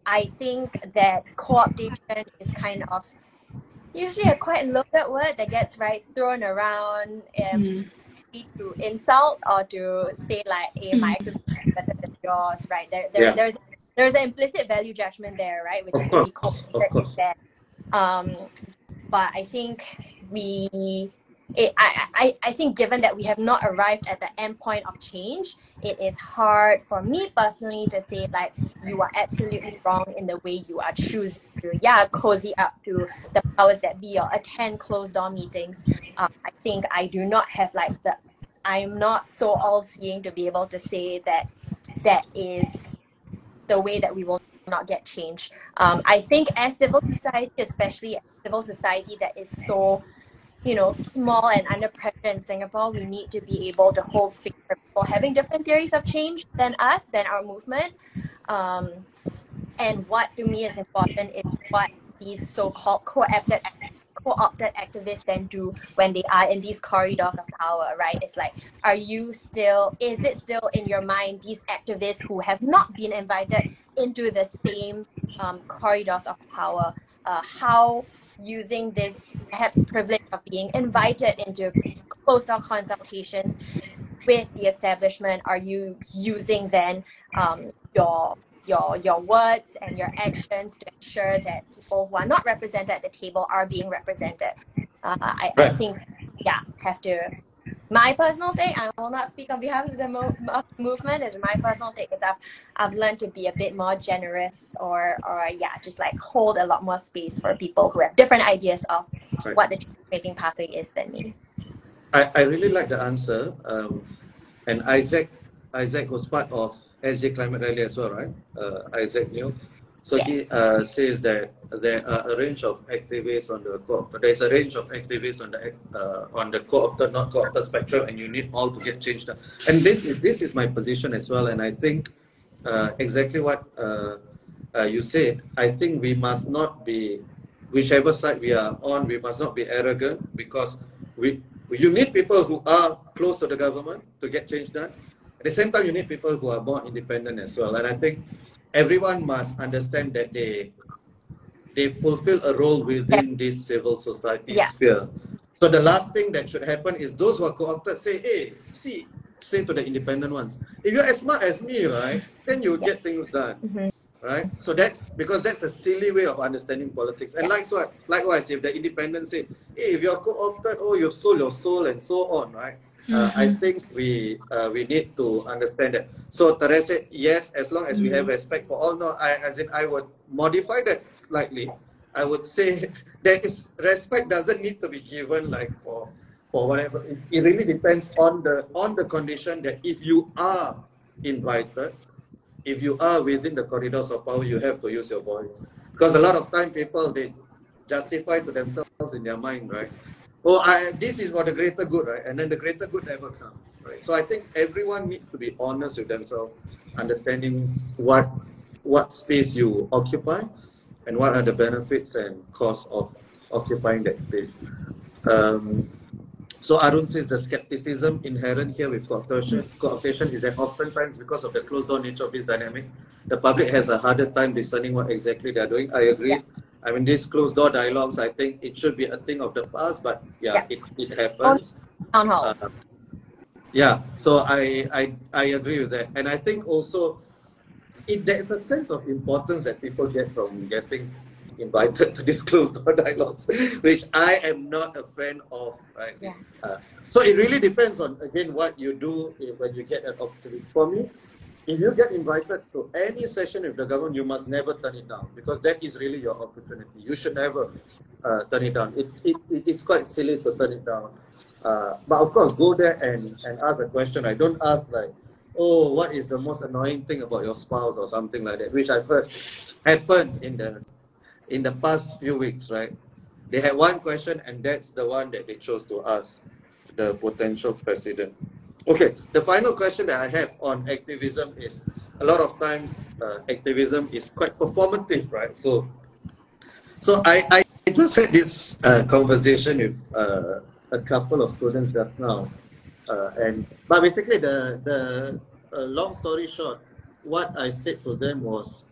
I think that co-optation is kind of usually a quite loaded word that gets right thrown around um, mm. to insult or to say like, hey, my is better than yours, right? There, there, yeah. There's there's an implicit value judgment there, right? Which of is course, to be is there. Um, but I think we it, I, I, I think given that we have not arrived at the end point of change, it is hard for me personally to say like you are absolutely wrong in the way you are choosing to yeah cozy up to the powers that be or attend closed door meetings. Um, I think I do not have like the I'm not so all seeing to be able to say that that is the way that we will not get change. Um, I think as civil society, especially civil society that is so you know, small and under pressure in Singapore, we need to be able to hold space for people having different theories of change than us, than our movement. Um, and what to me is important is what these so-called co-opted co-opted activists then do when they are in these corridors of power, right? It's like, are you still, is it still in your mind these activists who have not been invited into the same um, corridors of power? Uh, how using this perhaps privilege of being invited into closed door consultations with the establishment are you using then um, your your your words and your actions to ensure that people who are not represented at the table are being represented uh, I, right. I think yeah have to my personal take, I will not speak on behalf of the mo- movement. Is my personal take is I've I've learned to be a bit more generous, or or yeah, just like hold a lot more space for people who have different ideas of right. what the making pathway is than me. I, I really like the answer, um, and Isaac Isaac was part of SG Climate Rally as well, right? Uh, Isaac Neo. So yeah. he uh, says that there are a range of activists on the co there's a range of activists on the uh, on the co-opted, not co-opted spectrum, and you need all to get changed. And this is this is my position as well. And I think uh, exactly what uh, uh, you said. I think we must not be, whichever side we are on, we must not be arrogant because we you need people who are close to the government to get change done. At the same time, you need people who are more independent as well. And I think everyone must understand that they they fulfill a role within this civil society yeah. sphere. So the last thing that should happen is those who are co-opted say, hey, see, say to the independent ones, if you're as smart as me, right, then you yeah. get things done. Mm-hmm. Right? So that's because that's a silly way of understanding politics. And yeah. likewise, likewise, if the independent say, hey, if you're co-opted, oh, you've sold your soul and so on, right? Uh, I mm-hmm. think we uh, we need to understand that. So Teresa, yes, as long as we have mm-hmm. respect for all, no, I, as in I would modify that slightly. I would say there is respect doesn't need to be given like for for whatever. It, it really depends on the on the condition that if you are invited, if you are within the corridors of power, you have to use your voice. Because a lot of time people they justify to themselves in their mind, right? Oh, I, this is for the greater good, right? And then the greater good never comes, right? So I think everyone needs to be honest with themselves, understanding what what space you occupy and what are the benefits and costs of occupying that space. Um, so Arun says the skepticism inherent here with co-optation, co-optation is that oftentimes because of the closed door nature of this dynamic, the public has a harder time discerning what exactly they're doing. I agree. Yeah. I mean, these closed door dialogues, I think it should be a thing of the past, but yeah, yeah. It, it happens. Town halls. Uh, yeah, so I, I, I agree with that. And I think also it, there's a sense of importance that people get from getting invited to these closed door dialogues, which I am not a fan of. Right? Yeah. Uh, so it really depends on, again, what you do when you get an opportunity. For me, if you get invited to any session with the government, you must never turn it down because that is really your opportunity. You should never uh, turn it down. It, it, it is quite silly to turn it down. Uh, but of course, go there and, and ask a question. I don't ask like, oh, what is the most annoying thing about your spouse or something like that, which I've heard happen in the in the past few weeks, right? They had one question and that's the one that they chose to ask the potential president. Okay, the final question that I have on activism is a lot of times uh, activism is quite performative, right? So, so I, I just had this uh, conversation with uh, a couple of students just now, uh, and but basically the the uh, long story short, what I said to them was,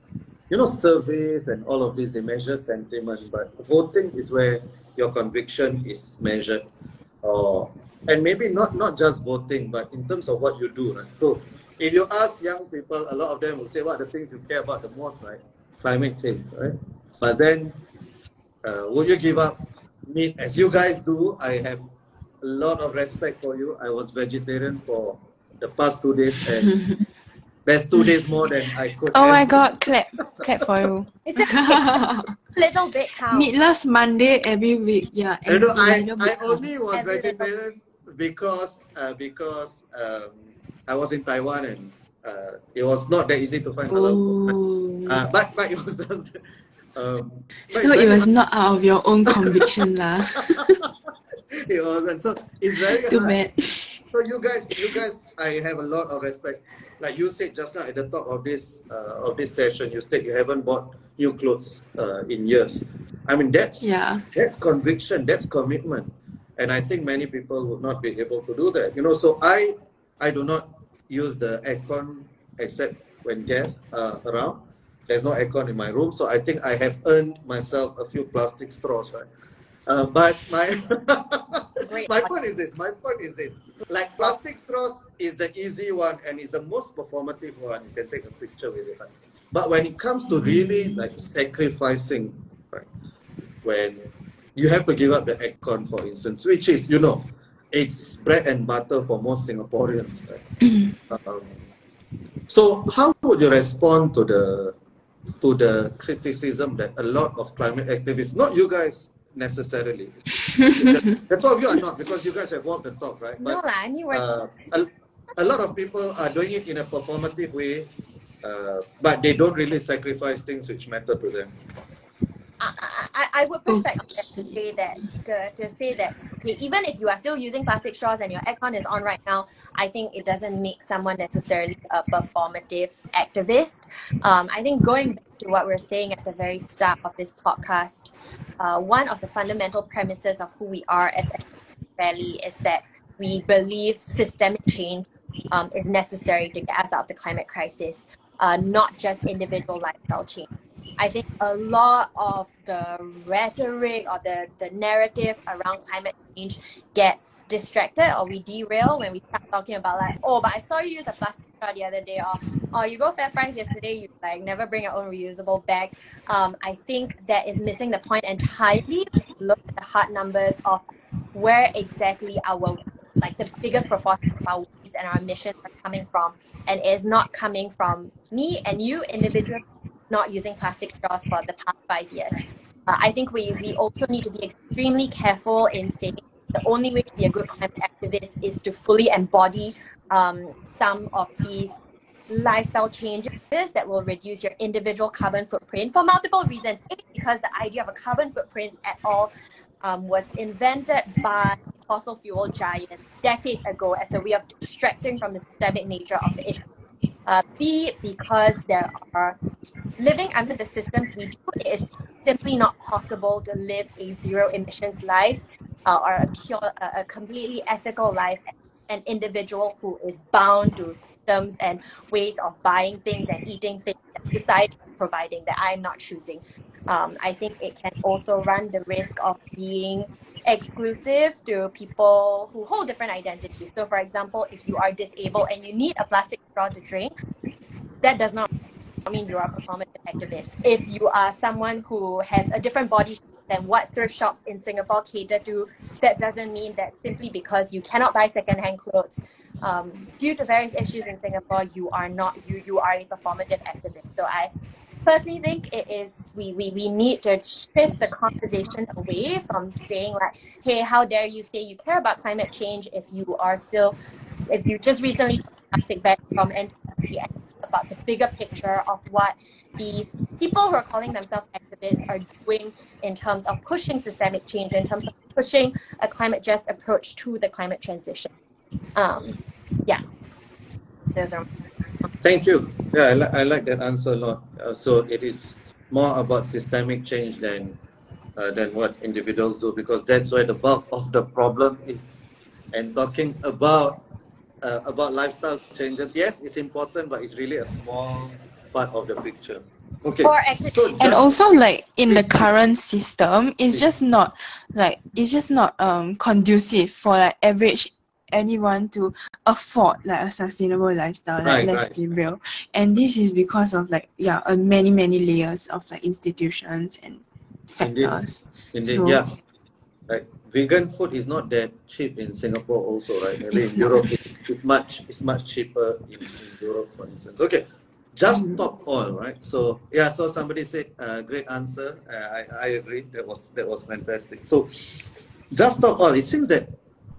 you know, surveys and all of this they measure sentiment, but voting is where your conviction is measured, or and maybe not not just voting, but in terms of what you do, right? So if you ask young people, a lot of them will say what are the things you care about the most, right? Climate change, right? But then, uh, would you give up meat as you guys do? I have a lot of respect for you. I was vegetarian for the past two days, and there's two days more than I could. Oh my ever- god, clap. Clap for you. It's a little bit count. Meatless Monday every week. Yeah. You know, I, I only was vegetarian because uh, because um, I was in Taiwan and uh, it was not that easy to find halal food. Uh, but but it was just, um, so it was not out of your own conviction lah. it wasn't. So it's very Too hard. bad. So you guys, you guys, I have a lot of respect. Like you said just now at the top of this uh, of this session, you said you haven't bought new clothes uh, in years. I mean that's Yeah. that's conviction, that's commitment, and I think many people would not be able to do that. You know, so I I do not use the aircon except when guests are around. There's no aircon in my room, so I think I have earned myself a few plastic straws, right? Uh, but my my point. is this. My point is this. Like plastic straws is the easy one and is the most performative one. You can take a picture with it. Right? But when it comes to really like sacrificing, right? When you have to give up the aircon, for instance, which is you know, it's bread and butter for most Singaporeans. Right? um, so how would you respond to the to the criticism that a lot of climate activists, not you guys necessarily, the, the two of you are not because you guys have walked the talk, right? No But lah, anyway. uh, a, a lot of people are doing it in a performative way, uh, but they don't really sacrifice things which matter to them. I, I, would push back to say that to, to say that okay, even if you are still using plastic straws and your aircon is on right now, I think it doesn't make someone necessarily a performative activist. Um, I think going back to what we are saying at the very start of this podcast, uh, one of the fundamental premises of who we are as a rally is that we believe systemic change um, is necessary to get us out of the climate crisis, uh, not just individual lifestyle change. I think a lot of the rhetoric or the, the narrative around climate change gets distracted or we derail when we start talking about like, oh, but I saw you use a plastic straw the other day or oh you go FairPrice yesterday, you like never bring your own reusable bag. Um, I think that is missing the point entirely. Look at the hard numbers of where exactly our like the biggest proportion of our waste and our emissions are coming from. And is not coming from me and you individually not using plastic straws for the past five years. Uh, I think we, we also need to be extremely careful in saying the only way to be a good climate activist is to fully embody um, some of these lifestyle changes that will reduce your individual carbon footprint for multiple reasons. A, because the idea of a carbon footprint at all um, was invented by fossil fuel giants decades ago as a way of distracting from the systemic nature of the issue. Uh, B, because there are living under the systems we do, it is simply not possible to live a zero emissions life uh, or a pure, a, a completely ethical life. An individual who is bound to systems and ways of buying things and eating things is providing that I'm not choosing. Um, I think it can also run the risk of being exclusive to people who hold different identities. So, for example, if you are disabled and you need a plastic straw to drink, that does not mean you are a performative activist. If you are someone who has a different body than what thrift shops in Singapore cater to, that doesn't mean that simply because you cannot buy secondhand clothes um, due to various issues in Singapore, you are not you you are a performative activist. So I personally think it is we, we we need to shift the conversation away from saying like, hey, how dare you say you care about climate change if you are still if you just recently plastic bag from and about the bigger picture of what these people who are calling themselves activists are doing in terms of pushing systemic change, in terms of pushing a climate just approach to the climate transition. Um, yeah, those are Thank you. Yeah, I, li- I like that answer a lot. Uh, so it is more about systemic change than uh, than what individuals do because that's where the bulk of the problem is. And talking about uh, about lifestyle changes, yes, it's important, but it's really a small part of the picture. Okay. or actually So and also like in the current system it's just not like it's just not um conducive for like average anyone to afford like a sustainable lifestyle like Right, let's right. be real and this is because of like yeah uh, many many layers of like institutions and factors Indeed, So- yeah. Like vegan food is not that cheap in Singapore also, right? Maybe It's in. Europe it's, it's much it's much cheaper in, in Europe, for instance. Okay. Just Mhm. stop oil, right? So yeah, so somebody said uh, great answer. Uh, I, I agree. That was that was fantastic. So just stop oil. It seems that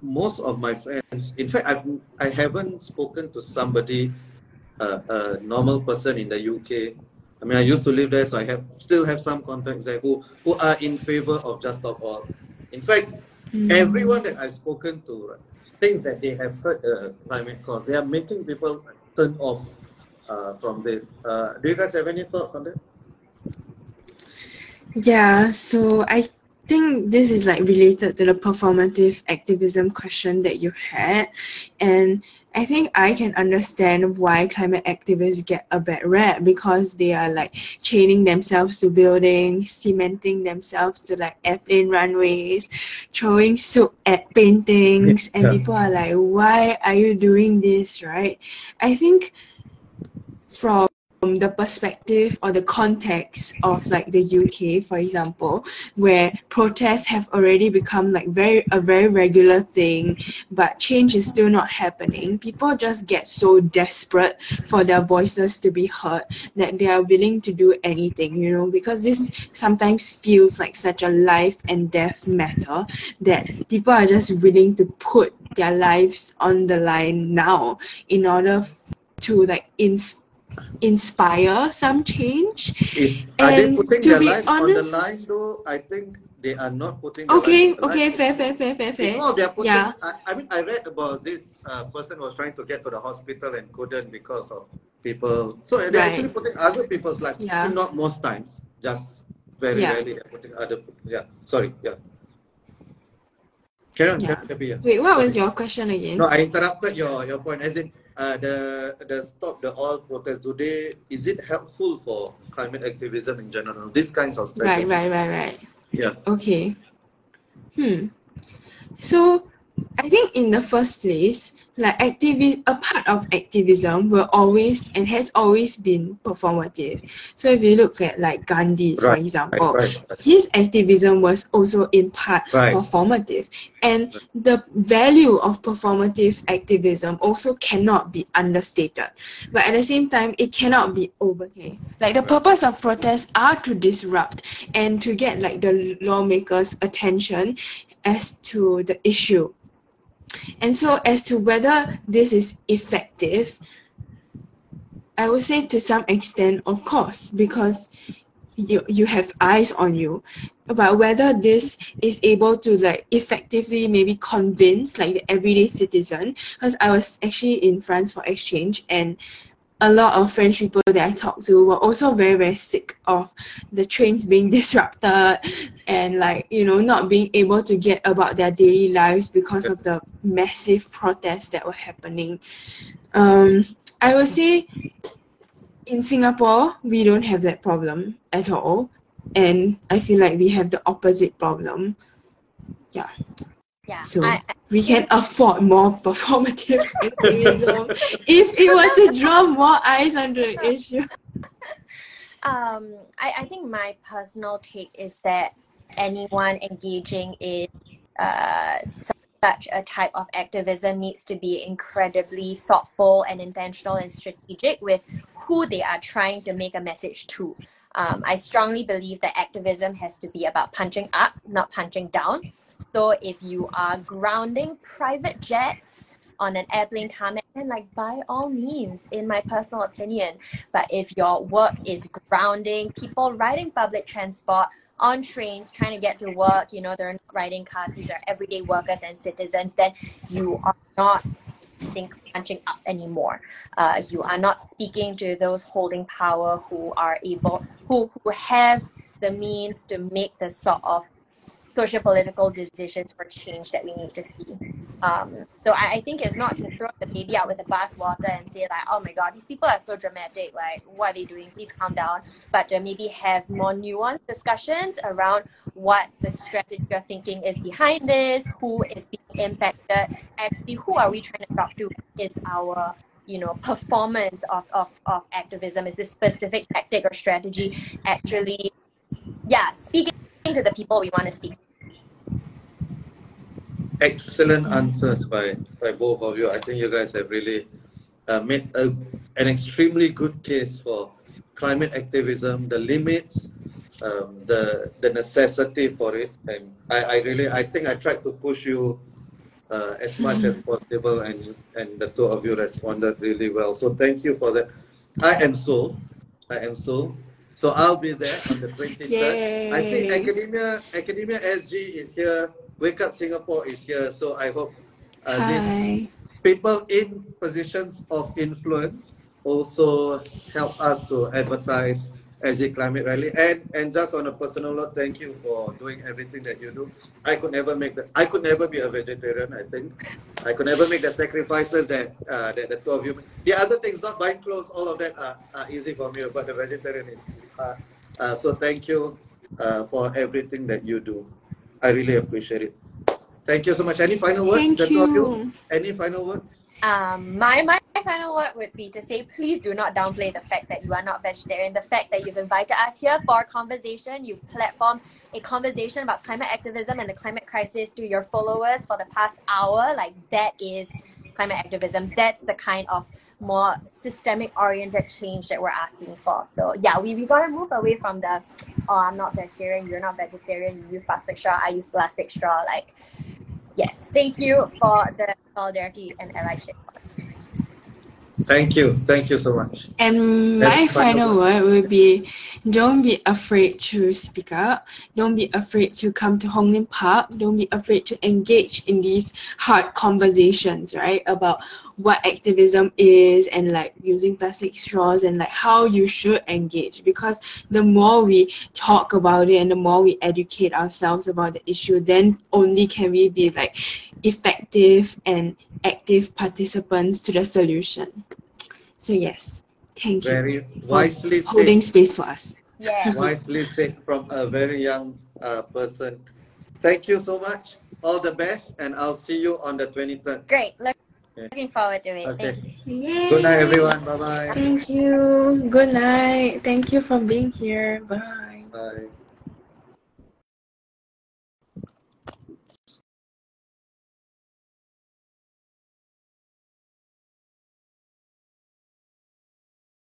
most of my friends, in fact, I've I haven't spoken to somebody, uh, a normal person in the UK. I mean, I used to live there, so I have still have some contacts there who who are in favor of just stop Oil. In fact, Mm. everyone that I've spoken to thinks that they have heard the climate cause. They are making people turn off uh, from this. Uh, do you guys have any thoughts on that? Yeah, so I think this is like related to the performative activism question that you had. And I think I can understand why climate activists get a bad rap because they are like chaining themselves to buildings, cementing themselves to like airplane runways, throwing soup at paintings, and Yeah. people are like, why are you doing this, right? I think from the perspective or the context of like the UK, for example, where protests have already become like very a very regular thing, but change is still not happening. People just get so desperate for their voices to be heard that they are willing to do anything, you know, because this sometimes feels like such a life and death matter that people are just willing to put their lives on the line now in order to like ins- inspire some change. Is are they And putting to their be lives on the honest- line though? I think they are not putting. Okay, on the okay, fair, fair, fair, fair, fair. more they're putting. Yeah. I, I mean, I read about this uh, person was trying to get to the hospital and couldn't because of people. So they're Right. actually putting other people's lives. Yeah. Not most times, just very Yeah. rarely they're putting other. Yeah. Sorry. Yeah. Karen, Yeah. Karen, yeah. Wait, what was your question again? No, I interrupted your your point. As in, uh, the the stop the oil protest. Do they? Is it helpful for climate activism in general? These kinds of Right, right, right, right. Yeah. Okay. Hmm. So I think in the first place, like activi- a part of activism will always and has always been performative. So if you look at like Gandhi, for example, Right. Right. his activism was also in part Right. performative. And the value of performative activism also cannot be understated. But at the same time, it cannot be overcame. Like the purpose of protests are to disrupt and to get like the lawmakers' attention as to the issue. And so as to whether this is effective, I would say to some extent, of course, because you you have eyes on you. But whether this is able to like effectively maybe convince like the everyday citizen, because I was actually in France for exchange and a lot of French people that I talked to were also very, very sick of the trains being disrupted and like, you know, not being able to get about their daily lives because of the massive protests that were happening. Um, I would say in Singapore, we don't have that problem at all. And I feel like we have the opposite problem. Yeah. Yeah. So I, we can afford more performative activism if it were to draw more eyes onto the issue. Um, I, I think my personal take is that anyone engaging in uh, such a type of activism needs to be incredibly thoughtful and intentional and strategic with who they are trying to make a message to. Um, I strongly believe that activism has to be about punching up, not punching down. So if you are grounding private jets on an airplane tarmac, then like by all means, in my personal opinion. But if your work is grounding people riding public transport on trains trying to get to work, you know, they're not riding cars, these are everyday workers and citizens, then you are not think punching up anymore. Uh, you are not speaking to those holding power who are able, who, who have the means to make the sort of social political decisions for change that we need to see. Um, so I, I think it's not to throw the baby out with the bathwater and say like, oh my god, these people are so dramatic. Like, what are they doing? Please calm down. But to maybe have more nuanced discussions around what the strategy or thinking is behind this, who is impacted, actually who are we trying to talk to? Is our you know performance of, of, of activism is this specific tactic or strategy actually yeah speaking to the people we want to speak excellent answers by by both of you. I think you guys have really uh, made a, an extremely good case for climate activism, the limits, um, the the necessity for it, and I, I really I think I tried to push you uh, as much as possible, and and the two of you responded really well. So thank you for that. I am so, I am so. So I'll be there on the 23rd. I see Academia Academia SG is here. Wake Up Singapore is here. So I hope uh, these people in positions of influence also help us to advertise SG Climate Rally. And and just on a personal note, thank you for doing everything that you do. I could never make the I could never be a vegetarian, I think. I could never make the sacrifices that uh, that the two of you the other things, not buying clothes, all of that are, are easy for me, but the vegetarian is, is hard. Uh, so thank you uh, for everything that you do. I really appreciate it. Thank you so much. Any final words? Thank the two of you? you. Any final words? Um, my, my final word would be to say, please do not downplay the fact that you are not vegetarian. The fact that you've invited us here for a conversation, you've platformed a conversation about climate activism and the climate crisis to your followers for the past hour. Like that is climate activism. That's the kind of more systemic oriented change that we're asking for. So yeah, we, we gotta move away from the oh I'm not vegetarian, you're not vegetarian, you use plastic straw, I use plastic straw. Like yes, thank you for the solidarity and allyship. Thank you. Thank you so much. And my final final word would be don't be afraid to speak up. Don't be afraid to come to Hong Lim Park. Don't be afraid to engage in these hard conversations, right? About what activism is and like using plastic straws and like how you should engage. Because the more we talk about it and the more we educate ourselves about the issue, then only can we be like effective and active participants to the solution. So yes, thank you Very for wisely holding said. space for us. Yeah. Wisely said from a very young uh, person. Thank you so much. All the best, and I'll see you on the 23rd. Great. Look, Okay. looking forward to it. Okay. Thanks. Yay. Good night, everyone. Bye-bye. Thank you. Good night. Thank you for being here. Bye. Bye.